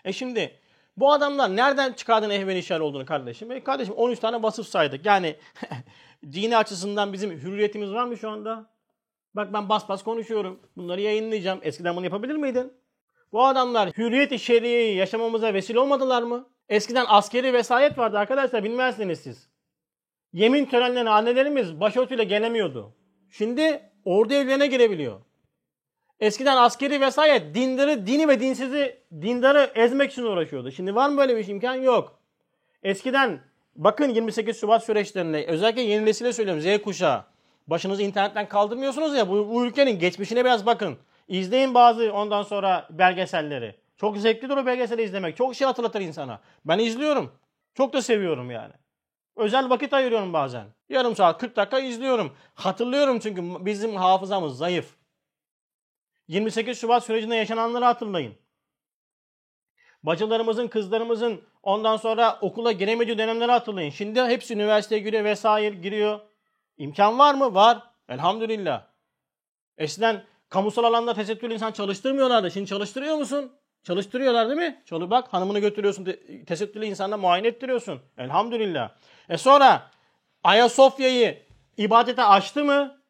E şimdi bu adamlar nereden çıkardın ehven işler olduğunu kardeşim? E kardeşim 13 tane vasıf saydık. Yani dini açısından bizim hürriyetimiz var mı şu anda? Bak ben bas bas konuşuyorum. Bunları yayınlayacağım. Eskiden bunu yapabilir miydin? Bu adamlar hürriyet-i şeriyeyi yaşamamıza vesile olmadılar mı? Eskiden askeri vesayet vardı arkadaşlar bilmezsiniz siz. Yemin törenlerine annelerimiz başörtüyle gelemiyordu. Şimdi ordu evlerine girebiliyor. Eskiden askeri vesayet dindarı, dini ve dinsizi dindarı ezmek için uğraşıyordu. Şimdi var mı böyle bir imkan? Yok. Eskiden Bakın 28 Şubat süreçlerine özellikle yeni nesile söylüyorum Z kuşağı. Başınızı internetten kaldırmıyorsunuz ya bu, bu ülkenin geçmişine biraz bakın. İzleyin bazı ondan sonra belgeselleri. Çok zevklidir o belgeseli izlemek. Çok şey hatırlatır insana. Ben izliyorum. Çok da seviyorum yani. Özel vakit ayırıyorum bazen. Yarım saat 40 dakika izliyorum. Hatırlıyorum çünkü bizim hafızamız zayıf. 28 Şubat sürecinde yaşananları hatırlayın. Bacılarımızın, kızlarımızın ondan sonra okula giremediği dönemleri hatırlayın. Şimdi hepsi üniversiteye giriyor vesaire giriyor. İmkan var mı? Var. Elhamdülillah. Eskiden kamusal alanda tesettürlü insan çalıştırmıyorlardı. Şimdi çalıştırıyor musun? Çalıştırıyorlar değil mi? Çalı bak hanımını götürüyorsun. Tesettürlü insanda muayene ettiriyorsun. Elhamdülillah. E sonra Ayasofya'yı ibadete açtı mı?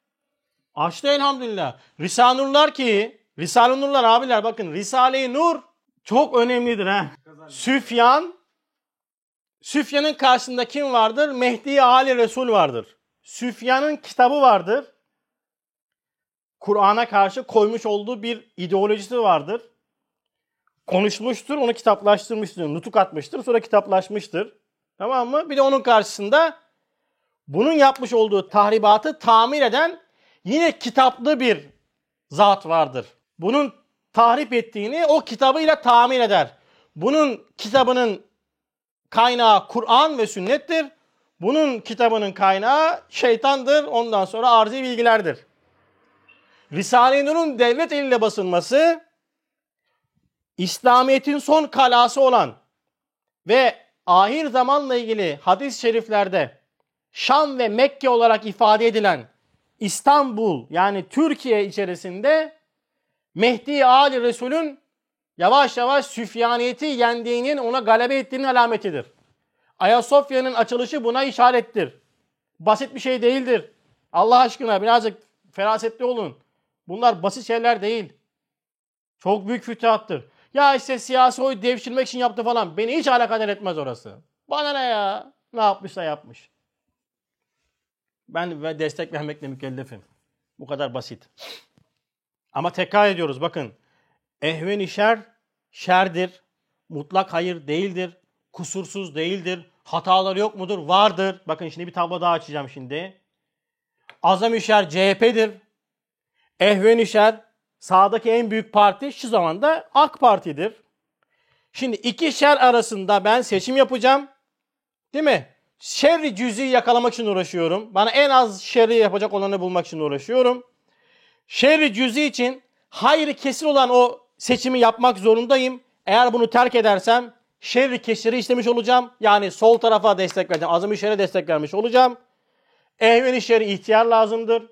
Açtı elhamdülillah. Risanurlar ki, Risale-i Nurlar abiler bakın Risale-i Nur çok önemlidir ha. Süfyan, Süfyan'ın karşısında kim vardır? Mehdi Ali Resul vardır. Süfyan'ın kitabı vardır. Kur'an'a karşı koymuş olduğu bir ideolojisi vardır. Konuşmuştur, onu kitaplaştırmıştır, nutuk atmıştır, sonra kitaplaşmıştır. Tamam mı? Bir de onun karşısında bunun yapmış olduğu tahribatı tamir eden yine kitaplı bir zat vardır. Bunun tahrip ettiğini o kitabıyla tamir eder. Bunun kitabının kaynağı Kur'an ve sünnettir. Bunun kitabının kaynağı şeytandır. Ondan sonra arzi bilgilerdir. Risale-i Nur'un devlet eliyle basılması İslamiyet'in son kalası olan ve ahir zamanla ilgili hadis-i şeriflerde Şam ve Mekke olarak ifade edilen İstanbul yani Türkiye içerisinde Mehdi Ali Resul'ün yavaş yavaş Süfyaniyeti yendiğinin ona galebe ettiğinin alametidir. Ayasofya'nın açılışı buna işarettir. Basit bir şey değildir. Allah aşkına birazcık ferasetli olun. Bunlar basit şeyler değil. Çok büyük fütühattır. Ya işte siyasi oy devşirmek için yaptı falan. Beni hiç alakadar etmez orası. Bana ne ya? Ne yapmışsa yapmış. Ben ve destek vermekle mükellefim. Bu kadar basit. Ama tekrar ediyoruz bakın. Ehven-i şer, şerdir. Mutlak hayır değildir. Kusursuz değildir. Hataları yok mudur? Vardır. Bakın şimdi bir tablo daha açacağım şimdi. Azam-ı şer CHP'dir. Ehven-i şer sağdaki en büyük parti şu zamanda AK Parti'dir. Şimdi iki şer arasında ben seçim yapacağım. Değil mi? Şerri cüz'i yakalamak için uğraşıyorum. Bana en az şerri yapacak olanı bulmak için uğraşıyorum. Şerri cüz'i için hayrı kesin olan o seçimi yapmak zorundayım. Eğer bunu terk edersem şerri kesiri işlemiş olacağım. Yani sol tarafa destek vereceğim. Azami şerre destek vermiş olacağım. Ehveni şerri ihtiyar lazımdır.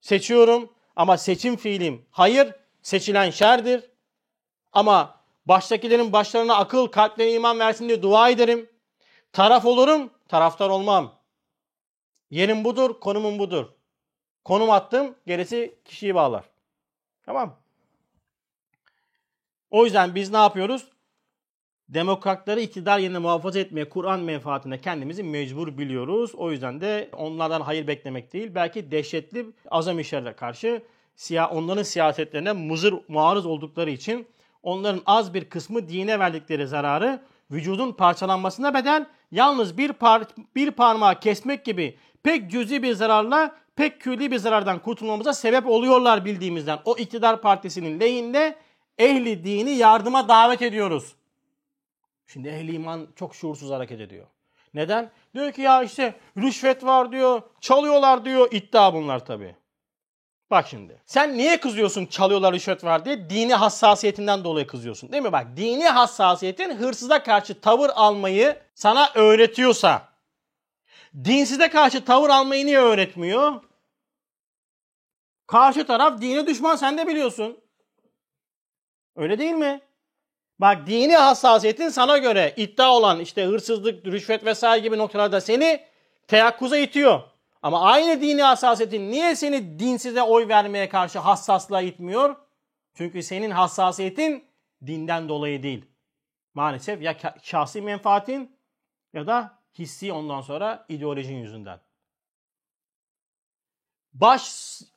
Seçiyorum. Ama seçim fiilim hayır, seçilen şerdir. Ama baştakilerin başlarına akıl, kalplerine iman versin diye dua ederim. Taraf olurum, taraftar olmam. Yerim budur, konumum budur. Konum attım, gerisi kişiyi bağlar. Tamam O yüzden biz ne yapıyoruz? Demokratları iktidar yerine muhafaza etmeye Kur'an menfaatine kendimizi mecbur biliyoruz. O yüzden de onlardan hayır beklemek değil. Belki dehşetli azam işlerle karşı onların siyasetlerine muzır muarız oldukları için onların az bir kısmı dine verdikleri zararı vücudun parçalanmasına bedel yalnız bir, par bir parmağı kesmek gibi pek cüzi bir zararla pek külli bir zarardan kurtulmamıza sebep oluyorlar bildiğimizden. O iktidar partisinin lehinde ehli dini yardıma davet ediyoruz. Şimdi ehli iman çok şuursuz hareket ediyor. Neden? Diyor ki ya işte rüşvet var diyor, çalıyorlar diyor. İddia bunlar tabii. Bak şimdi. Sen niye kızıyorsun çalıyorlar rüşvet var diye? Dini hassasiyetinden dolayı kızıyorsun. Değil mi? Bak dini hassasiyetin hırsıza karşı tavır almayı sana öğretiyorsa dinsize karşı tavır almayı niye öğretmiyor? Karşı taraf dine düşman sen de biliyorsun. Öyle değil mi? Bak dini hassasiyetin sana göre iddia olan işte hırsızlık, rüşvet vesaire gibi noktalarda seni teyakkuza itiyor. Ama aynı dini hassasiyetin niye seni dinsize oy vermeye karşı hassaslığa itmiyor? Çünkü senin hassasiyetin dinden dolayı değil. Maalesef ya şahsi menfaatin ya da hissi ondan sonra ideolojin yüzünden. Baş,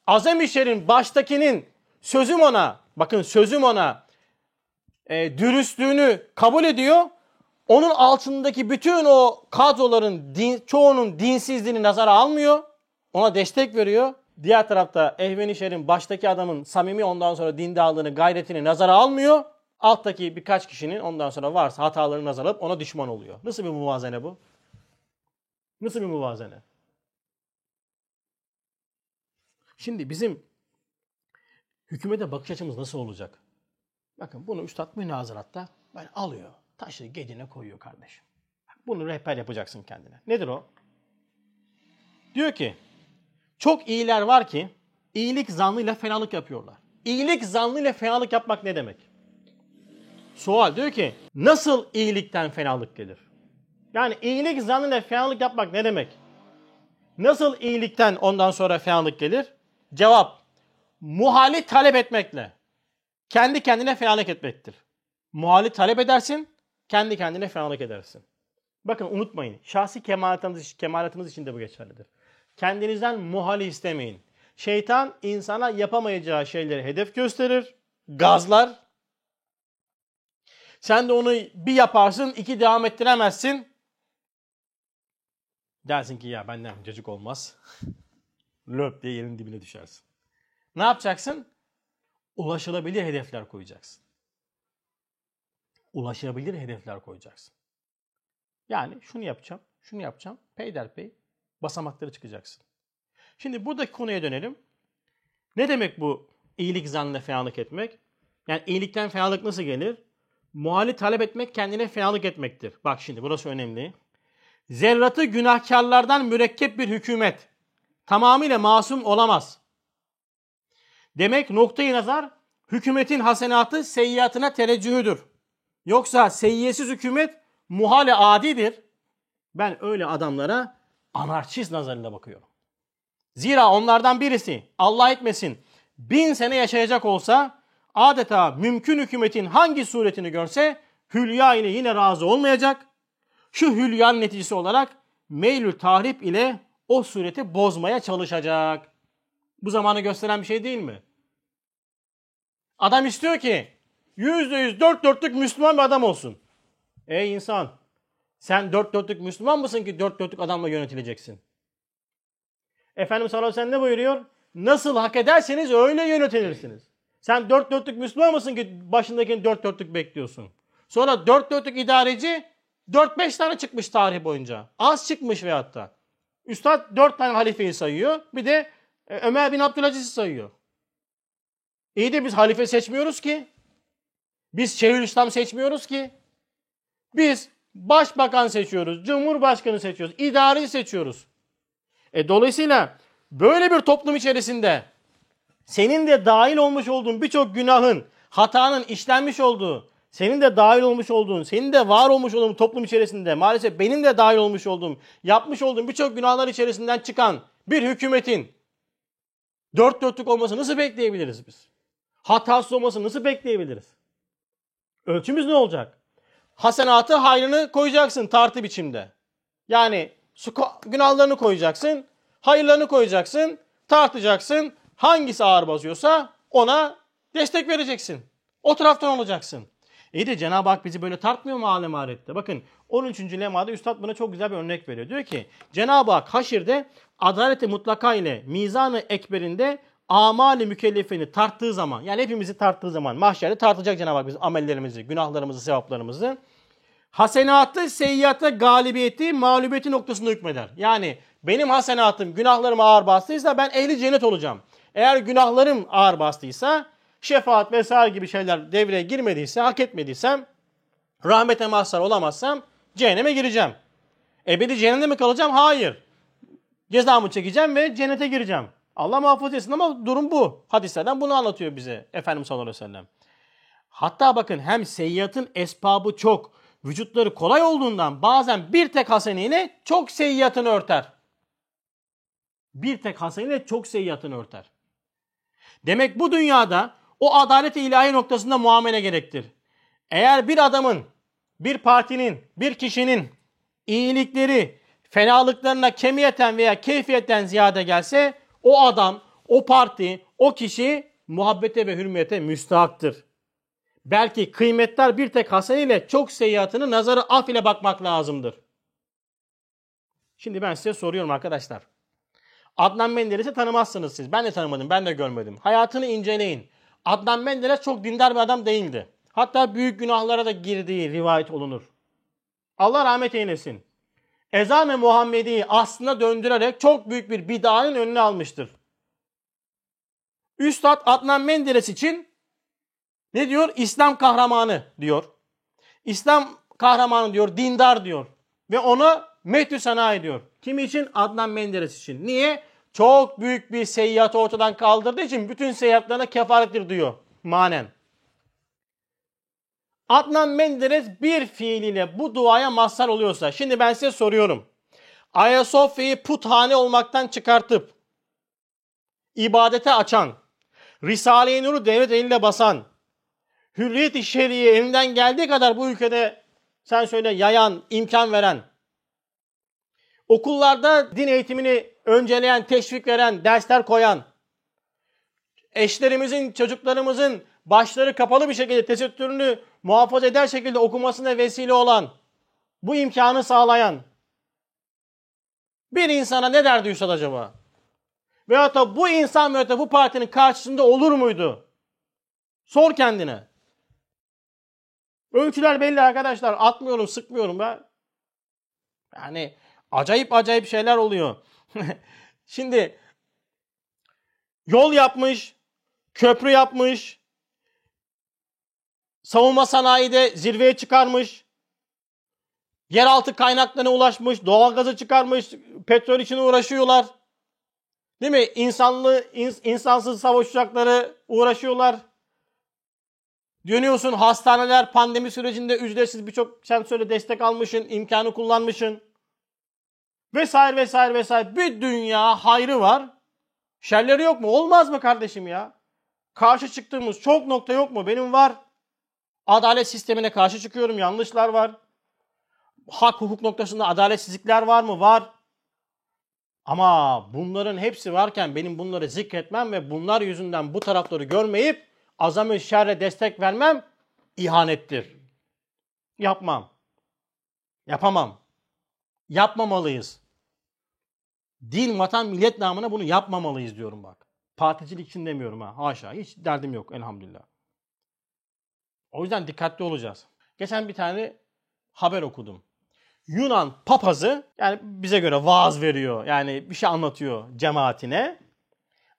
Azem İşer'in baştakinin sözüm ona, bakın sözüm ona e, dürüstlüğünü kabul ediyor. onun altındaki bütün o kadroların din, çoğunun dinsizliğini nazara almıyor. Ona destek veriyor. Diğer tarafta Ehvenişer'in baştaki adamın samimi ondan sonra dindarlığını, gayretini nazara almıyor. Alttaki birkaç kişinin ondan sonra varsa hatalarını nazar alıp ona düşman oluyor. Nasıl bir muvazene bu? Nasıl bir muvazene? Şimdi bizim hükümete bakış açımız nasıl olacak? Bakın bunu Üstad münazaratta böyle alıyor. Taşı gedine koyuyor kardeşim. Bunu rehber yapacaksın kendine. Nedir o? Diyor ki çok iyiler var ki iyilik zannıyla fenalık yapıyorlar. İyilik zannıyla fenalık yapmak ne demek? Sual diyor ki nasıl iyilikten fenalık gelir? Yani iyilik zannıyla fenalık yapmak ne demek? Nasıl iyilikten ondan sonra fenalık gelir? Cevap muhali talep etmekle. Kendi kendine fenalık etmektir. Muhali talep edersin, kendi kendine fenalık edersin. Bakın unutmayın, şahsi kemalatınız, kemalatınız için de bu geçerlidir. Kendinizden muhali istemeyin. Şeytan insana yapamayacağı şeyleri hedef gösterir, gazlar. Sen de onu bir yaparsın, iki devam ettiremezsin. Dersin ki ya benden cacık olmaz. Löp diye yerin dibine düşersin. Ne yapacaksın? Ulaşılabilir hedefler koyacaksın. Ulaşılabilir hedefler koyacaksın. Yani şunu yapacağım, şunu yapacağım. Peyderpey basamakları çıkacaksın. Şimdi buradaki konuya dönelim. Ne demek bu iyilik zannına fenalık etmek? Yani iyilikten fenalık nasıl gelir? Muhali talep etmek kendine fenalık etmektir. Bak şimdi burası önemli. Zerratı günahkarlardan mürekkep bir hükümet tamamıyla masum olamaz. Demek noktayı nazar hükümetin hasenatı seyyiatına tereccühüdür. Yoksa seyyiyesiz hükümet muhale adidir. Ben öyle adamlara anarşist nazarıyla bakıyorum. Zira onlardan birisi Allah etmesin bin sene yaşayacak olsa adeta mümkün hükümetin hangi suretini görse hülya ile yine razı olmayacak. Şu hülyanın neticesi olarak meylül tahrip ile o sureti bozmaya çalışacak. Bu zamanı gösteren bir şey değil mi? Adam istiyor ki yüzde yüz dört dörtlük Müslüman bir adam olsun. Ey insan sen dört dörtlük Müslüman mısın ki dört dörtlük adamla yönetileceksin? Efendimiz sallallahu aleyhi ve sellem ne buyuruyor? Nasıl hak ederseniz öyle yönetilirsiniz. Sen dört dörtlük Müslüman mısın ki başındakini dört dörtlük bekliyorsun? Sonra dört dörtlük idareci dört beş tane çıkmış tarih boyunca. Az çıkmış veyahut da. Üstad dört tane halifeyi sayıyor. Bir de e, Ömer bin Abdülaziz'i sayıyor. İyi de biz halife seçmiyoruz ki. Biz Şeyhülislam seçmiyoruz ki. Biz başbakan seçiyoruz, cumhurbaşkanı seçiyoruz, idareyi seçiyoruz. E, dolayısıyla böyle bir toplum içerisinde senin de dahil olmuş olduğun birçok günahın, hatanın işlenmiş olduğu, senin de dahil olmuş olduğun, senin de var olmuş olduğun toplum içerisinde maalesef benim de dahil olmuş olduğum, yapmış olduğum birçok günahlar içerisinden çıkan bir hükümetin dört dörtlük olması nasıl bekleyebiliriz biz? Hatasız olması nasıl bekleyebiliriz? Ölçümüz ne olacak? Hasenatı hayrını koyacaksın tartı biçimde. Yani günahlarını koyacaksın, hayırlarını koyacaksın, tartacaksın. Hangisi ağır basıyorsa ona destek vereceksin. O taraftan olacaksın. İyi de Cenab-ı Hak bizi böyle tartmıyor mu alem ahirette? Bakın 13. lemada Üstad buna çok güzel bir örnek veriyor. Diyor ki Cenab-ı Hak haşirde adaleti mutlaka ile mizanı ekberinde amali mükellefini tarttığı zaman yani hepimizi tarttığı zaman mahşerde tartacak Cenab-ı Hak bizim amellerimizi, günahlarımızı, sevaplarımızı. Hasenatı, seyyiatı, galibiyeti, mağlubiyeti noktasında hükmeder. Yani benim hasenatım, günahlarım ağır bastıysa ben ehli cennet olacağım. Eğer günahlarım ağır bastıysa, şefaat vesaire gibi şeyler devreye girmediyse, hak etmediysem, rahmete mazhar olamazsam cehenneme gireceğim. Ebedi cehennemde mi kalacağım? Hayır. Cezamı çekeceğim ve cennete gireceğim. Allah muhafaza etsin ama durum bu. Hadislerden bunu anlatıyor bize Efendimiz sallallahu aleyhi ve sellem. Hatta bakın hem seyyatın esbabı çok, vücutları kolay olduğundan bazen bir tek haseneyle çok seyyatını örter. Bir tek haseneyle çok seyyatını örter. Demek bu dünyada o adalet ilahi noktasında muamele gerektir. Eğer bir adamın, bir partinin, bir kişinin iyilikleri fenalıklarına kemiyeten veya keyfiyetten ziyade gelse o adam, o parti, o kişi muhabbete ve hürmete müstahaktır. Belki kıymetler bir tek hasen ile çok seyyiatını nazarı af ile bakmak lazımdır. Şimdi ben size soruyorum arkadaşlar. Adnan Menderes'i tanımazsınız siz. Ben de tanımadım, ben de görmedim. Hayatını inceleyin. Adnan Menderes çok dindar bir adam değildi. Hatta büyük günahlara da girdiği rivayet olunur. Allah rahmet eylesin. Ezan-ı Muhammedi'yi aslında döndürerek çok büyük bir bid'anın önüne almıştır. Üstad Adnan Menderes için ne diyor? İslam kahramanı diyor. İslam kahramanı diyor, dindar diyor. Ve onu metü sana ediyor. Kim için? Adnan Menderes için. Niye? Çok büyük bir seyyatı ortadan kaldırdığı için bütün seyyatlarına kefarettir diyor manen. Adnan Menderes bir fiiliyle bu duaya mazhar oluyorsa, şimdi ben size soruyorum. Ayasofya'yı puthane olmaktan çıkartıp, ibadete açan, Risale-i Nur'u devlet elinde basan, hürriyet-i şeriye elinden geldiği kadar bu ülkede sen söyle yayan, imkan veren, okullarda din eğitimini önceleyen, teşvik veren, dersler koyan, eşlerimizin, çocuklarımızın başları kapalı bir şekilde tesettürünü muhafaza eder şekilde okumasına vesile olan, bu imkanı sağlayan bir insana ne derdi Üstad acaba? Veyahut da bu insan veyahut da bu partinin karşısında olur muydu? Sor kendine. Ölçüler belli arkadaşlar. Atmıyorum, sıkmıyorum ben. Yani acayip acayip şeyler oluyor. Şimdi yol yapmış, köprü yapmış, savunma sanayide zirveye çıkarmış, yeraltı kaynaklarına ulaşmış, doğalgazı çıkarmış, petrol için uğraşıyorlar. Değil mi? İnsanlı, ins, insansız savaş uçakları uğraşıyorlar. Dönüyorsun hastaneler pandemi sürecinde ücretsiz birçok sen söyle destek almışsın, imkanı kullanmışsın. Vesaire vesaire vesaire. Bir dünya hayrı var. Şerleri yok mu? Olmaz mı kardeşim ya? Karşı çıktığımız çok nokta yok mu? Benim var. Adalet sistemine karşı çıkıyorum. Yanlışlar var. Hak hukuk noktasında adaletsizlikler var mı? Var. Ama bunların hepsi varken benim bunları zikretmem ve bunlar yüzünden bu tarafları görmeyip azam-ı şerre destek vermem ihanettir. Yapmam. Yapamam. Yapmamalıyız. Din, vatan, millet namına bunu yapmamalıyız diyorum bak. Particilik için demiyorum ha. Haşa. Hiç derdim yok elhamdülillah. O yüzden dikkatli olacağız. Geçen bir tane haber okudum. Yunan papazı yani bize göre vaaz veriyor. Yani bir şey anlatıyor cemaatine.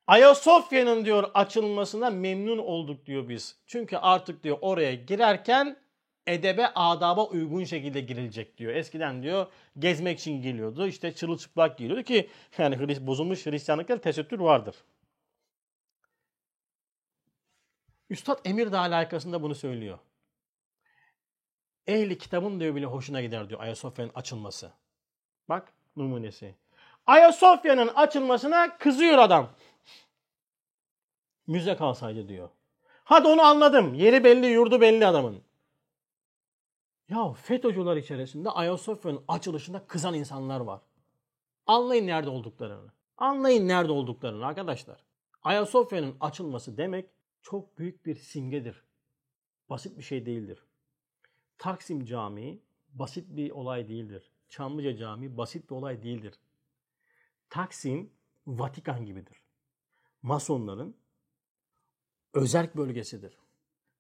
Ayasofya'nın diyor açılmasına memnun olduk diyor biz. Çünkü artık diyor oraya girerken edebe adaba uygun şekilde girilecek diyor. Eskiden diyor gezmek için geliyordu. İşte çırılçıplak geliyordu ki yani bozulmuş Hristiyanlıkta tesettür vardır. Üstad Emir de alakasında bunu söylüyor. Ehli kitabın diyor bile hoşuna gider diyor Ayasofya'nın açılması. Bak numunesi. Ayasofya'nın açılmasına kızıyor adam. Müze kalsaydı diyor. Hadi onu anladım. Yeri belli, yurdu belli adamın. Ya FETÖ'cüler içerisinde Ayasofya'nın açılışında kızan insanlar var. Anlayın nerede olduklarını. Anlayın nerede olduklarını arkadaşlar. Ayasofya'nın açılması demek çok büyük bir simgedir. Basit bir şey değildir. Taksim Camii basit bir olay değildir. Çamlıca Camii basit bir olay değildir. Taksim Vatikan gibidir. Masonların özerk bölgesidir.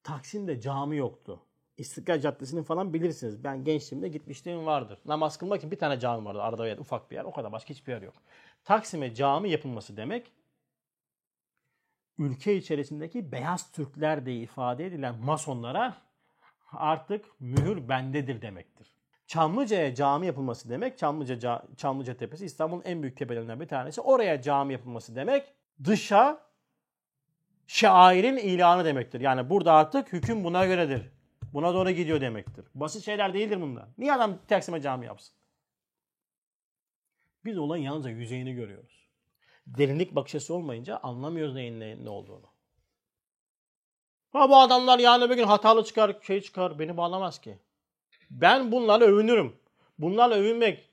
Taksim'de cami yoktu. İstiklal Caddesi'nin falan bilirsiniz. Ben gençliğimde gitmişliğim vardır. Namaz kılmak bir tane cami vardı. Arada yer, ufak bir yer. O kadar başka hiçbir yer yok. Taksim'e cami yapılması demek ülke içerisindeki beyaz Türkler diye ifade edilen masonlara artık mühür bendedir demektir. Çamlıca'ya cami yapılması demek, Çamlıca, Çamlıca Tepesi İstanbul'un en büyük tepelerinden bir tanesi. Oraya cami yapılması demek dışa şairin ilanı demektir. Yani burada artık hüküm buna göredir. Buna doğru gidiyor demektir. Basit şeyler değildir bunlar. Niye adam Taksim'e cami yapsın? Biz olayın yalnızca yüzeyini görüyoruz. Derinlik bakış olmayınca anlamıyoruz neyin ne, ne olduğunu. Ha bu adamlar yani bir gün hatalı çıkar, şey çıkar. Beni bağlamaz ki. Ben bunlarla övünürüm. Bunlarla övünmek,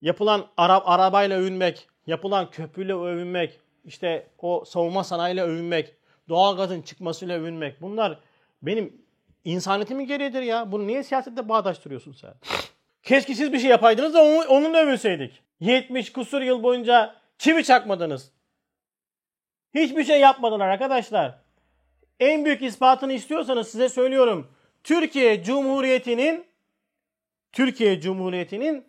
yapılan ara, arabayla övünmek, yapılan köprüyle övünmek, işte o savunma sanayiyle övünmek, doğalgazın çıkmasıyla övünmek. Bunlar benim insaniyetimin gereğidir ya. Bunu niye siyasette bağdaştırıyorsun sen? Keşke siz bir şey yapaydınız da onu, onunla övünseydik. 70 kusur yıl boyunca çivi çakmadınız. Hiçbir şey yapmadılar arkadaşlar. En büyük ispatını istiyorsanız size söylüyorum. Türkiye Cumhuriyeti'nin Türkiye Cumhuriyeti'nin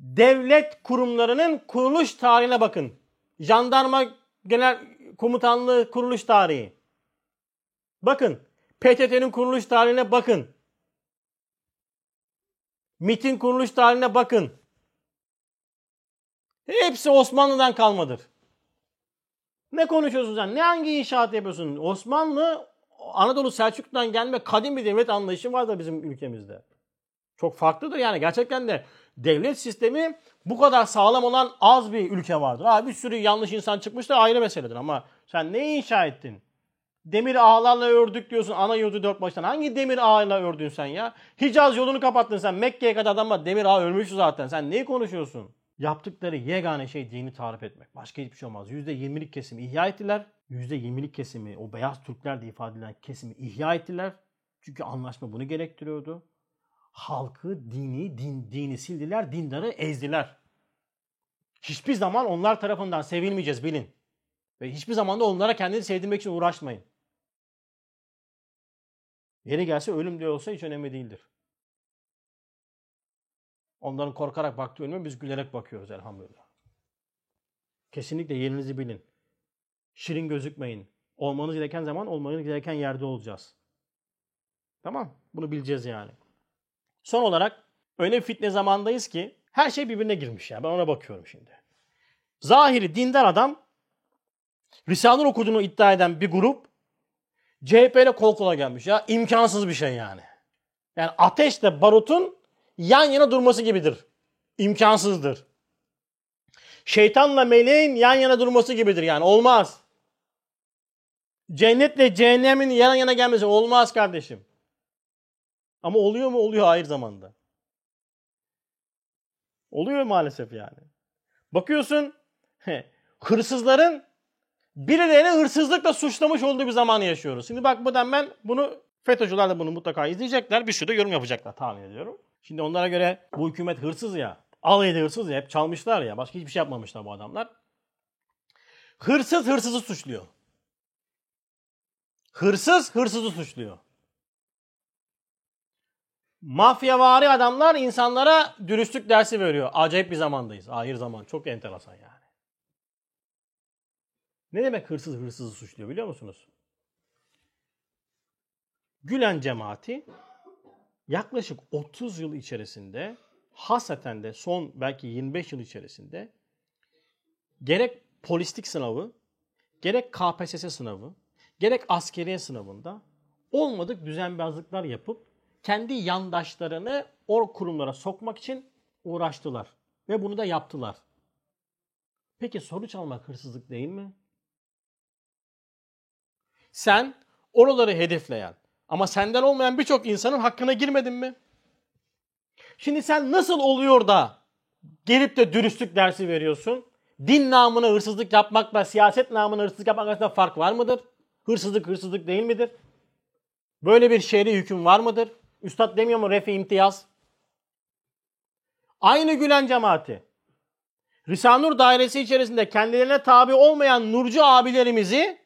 devlet kurumlarının kuruluş tarihine bakın. Jandarma Genel Komutanlığı kuruluş tarihi. Bakın. PTT'nin kuruluş tarihine bakın. MIT'in kuruluş tarihine bakın. Hepsi Osmanlı'dan kalmadır. Ne konuşuyorsun sen? Ne hangi inşaat yapıyorsun? Osmanlı Anadolu Selçuklu'dan gelme kadim bir devlet anlayışı var da bizim ülkemizde. Çok farklıdır yani. Gerçekten de devlet sistemi bu kadar sağlam olan az bir ülke vardır. Ha, bir sürü yanlış insan çıkmış da ayrı meseledir ama sen ne inşa ettin? Demir ağlarla ördük diyorsun ana yurdu dört baştan. Hangi demir ağıyla ördün sen ya? Hicaz yolunu kapattın sen. Mekke'ye kadar adamlar demir ağı örmüş zaten. Sen neyi konuşuyorsun? Yaptıkları yegane şey dini tarif etmek. Başka hiçbir şey olmaz. %20'lik kesimi ihya ettiler. %20'lik kesimi, o beyaz Türkler diye ifade edilen kesimi ihya ettiler. Çünkü anlaşma bunu gerektiriyordu. Halkı, dini, din, dini sildiler, dindarı ezdiler. Hiçbir zaman onlar tarafından sevilmeyeceğiz bilin. Ve hiçbir zaman da onlara kendini sevdirmek için uğraşmayın. Yeri gelse ölüm diye olsa hiç önemli değildir. Onların korkarak baktığı ölüme biz gülerek bakıyoruz elhamdülillah. Kesinlikle yerinizi bilin. Şirin gözükmeyin. Olmanız gereken zaman olmanız gereken yerde olacağız. Tamam. Bunu bileceğiz yani. Son olarak öyle fitne zamandayız ki her şey birbirine girmiş ya. Ben ona bakıyorum şimdi. Zahiri dindar adam Risale okuduğunu iddia eden bir grup CHP ile kol kola gelmiş ya. imkansız bir şey yani. Yani ateşle barutun yan yana durması gibidir. İmkansızdır. Şeytanla meleğin yan yana durması gibidir yani. Olmaz. Cennetle cehennemin yan yana gelmesi olmaz kardeşim. Ama oluyor mu? Oluyor hayır zamanda. Oluyor maalesef yani. Bakıyorsun hırsızların birilerini hırsızlıkla suçlamış olduğu bir zamanı yaşıyoruz. Şimdi bak buradan ben bunu FETÖ'cüler de bunu mutlaka izleyecekler. Bir sürü de yorum yapacaklar tahmin ediyorum. Şimdi onlara göre bu hükümet hırsız ya. Alaydı hırsız ya. Hep çalmışlar ya. Başka hiçbir şey yapmamışlar bu adamlar. Hırsız hırsızı suçluyor. Hırsız hırsızı suçluyor. Mafyavari adamlar insanlara dürüstlük dersi veriyor. Acayip bir zamandayız. Ahir zaman. Çok enteresan yani. Ne demek hırsız hırsızı suçluyor biliyor musunuz? Gülen cemaati yaklaşık 30 yıl içerisinde haseten de son belki 25 yıl içerisinde gerek polislik sınavı, gerek KPSS sınavı, gerek askeriye sınavında olmadık düzenbazlıklar yapıp kendi yandaşlarını o kurumlara sokmak için uğraştılar. Ve bunu da yaptılar. Peki sonuç almak hırsızlık değil mi? Sen oraları hedefleyen ama senden olmayan birçok insanın hakkına girmedin mi? Şimdi sen nasıl oluyor da gelip de dürüstlük dersi veriyorsun? Din namına hırsızlık yapmakla siyaset namına hırsızlık yapmak arasında fark var mıdır? Hırsızlık hırsızlık değil midir? Böyle bir şehri hüküm var mıdır? Üstad demiyor mu refi imtiyaz? Aynı Gülen cemaati. Risanur dairesi içerisinde kendilerine tabi olmayan nurcu abilerimizi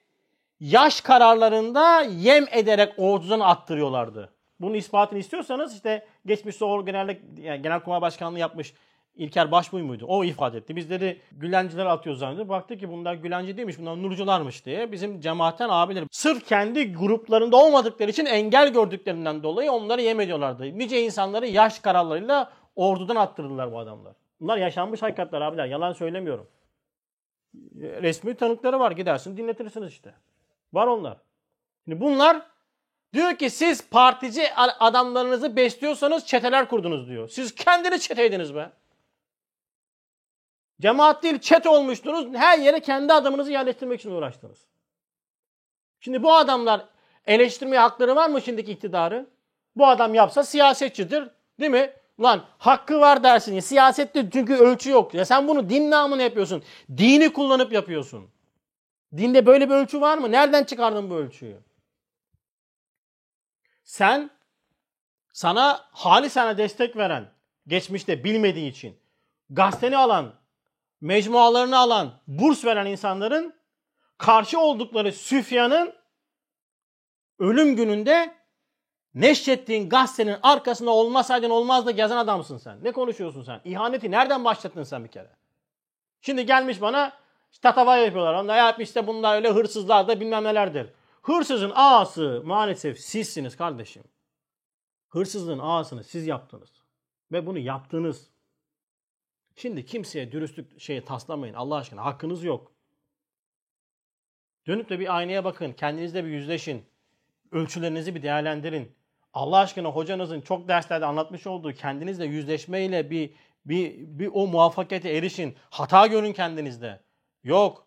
yaş kararlarında yem ederek ordudan attırıyorlardı. Bunun ispatını istiyorsanız işte geçmiş Soğur Genellik, yani Genelkurmay Başkanlığı yapmış İlker Başbuy muydu? O ifade etti. Biz dedi Gülenciler atıyor zannediyor. Baktı ki bunlar Gülenci değilmiş, bunlar Nurcularmış diye. Bizim cemaatten abiler sırf kendi gruplarında olmadıkları için engel gördüklerinden dolayı onları yem ediyorlardı. Nice insanları yaş kararlarıyla ordudan attırdılar bu adamlar. Bunlar yaşanmış hakikatler abiler. Yalan söylemiyorum. Resmi tanıkları var. Gidersin dinletirsiniz işte. Var onlar. Şimdi bunlar diyor ki siz partici adamlarınızı besliyorsanız çeteler kurdunuz diyor. Siz kendini çeteydiniz be. Cemaat değil çete olmuştunuz. Her yere kendi adamınızı yerleştirmek için uğraştınız. Şimdi bu adamlar eleştirmeye hakları var mı şimdiki iktidarı? Bu adam yapsa siyasetçidir. Değil mi? Lan hakkı var dersin. Ya, siyasette çünkü ölçü yok. Ya sen bunu din namına yapıyorsun. Dini kullanıp yapıyorsun. Dinde böyle bir ölçü var mı? Nereden çıkardın bu ölçüyü? Sen sana hali sana destek veren, geçmişte bilmediği için gazeteni alan, mecmualarını alan, burs veren insanların karşı oldukları Süfyan'ın ölüm gününde neşrettiğin gazetenin arkasında olmasaydın olmaz da gezen adamsın sen. Ne konuşuyorsun sen? İhaneti nereden başlattın sen bir kere? Şimdi gelmiş bana tatava yapıyorlar. Onlar yapmış işte bunlar öyle hırsızlar da bilmem nelerdir. Hırsızın ağası maalesef sizsiniz kardeşim. Hırsızlığın ağasını siz yaptınız. Ve bunu yaptınız. Şimdi kimseye dürüstlük şeyi taslamayın Allah aşkına. Hakkınız yok. Dönüp de bir aynaya bakın. Kendinizle bir yüzleşin. Ölçülerinizi bir değerlendirin. Allah aşkına hocanızın çok derslerde anlatmış olduğu kendinizle yüzleşmeyle bir bir, bir o muvaffakiyete erişin. Hata görün kendinizde. Yok.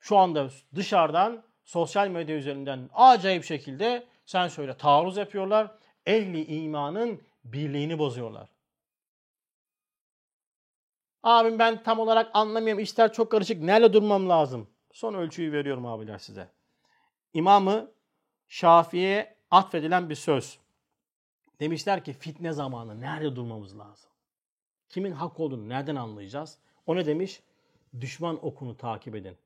Şu anda dışarıdan sosyal medya üzerinden acayip şekilde sen söyle taarruz yapıyorlar. Ehli imanın birliğini bozuyorlar. Abim ben tam olarak anlamıyorum. İşler çok karışık. Nerede durmam lazım? Son ölçüyü veriyorum abiler size. İmamı Şafii'ye atfedilen bir söz. Demişler ki fitne zamanı nerede durmamız lazım? Kimin hak olduğunu nereden anlayacağız? O ne demiş? Düşman okunu takip edin.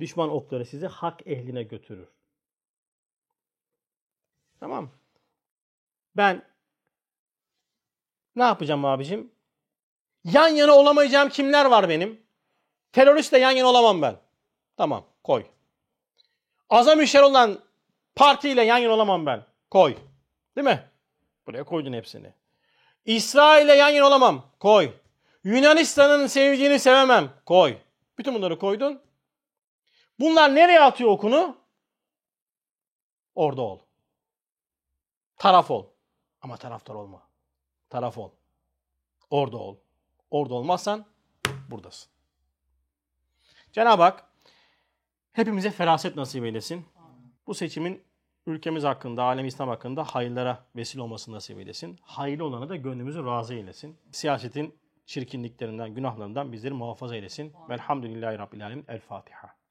Düşman okları sizi hak ehline götürür. Tamam. Ben ne yapacağım abicim? Yan yana olamayacağım kimler var benim? Teröristle yan yana olamam ben. Tamam koy. Azam işler olan partiyle yan yana olamam ben. Koy. Değil mi? Buraya koydun hepsini. İsrail'le yan yana olamam. Koy. Yunanistan'ın sevdiğini sevemem. Koy. Bütün bunları koydun. Bunlar nereye atıyor okunu? Orada ol. Taraf ol. Ama taraftar olma. Taraf ol. Orada ol. Orada olmazsan buradasın. Cenab-ı Hak hepimize feraset nasip eylesin. Bu seçimin ülkemiz hakkında, alem İslam hakkında hayırlara vesile olmasını nasip eylesin. Hayırlı olanı da gönlümüzü razı eylesin. Siyasetin çirkinliklerinden, günahlarından bizleri muhafaza eylesin. Velhamdülillahi Rabbil Alemin. El Fatiha.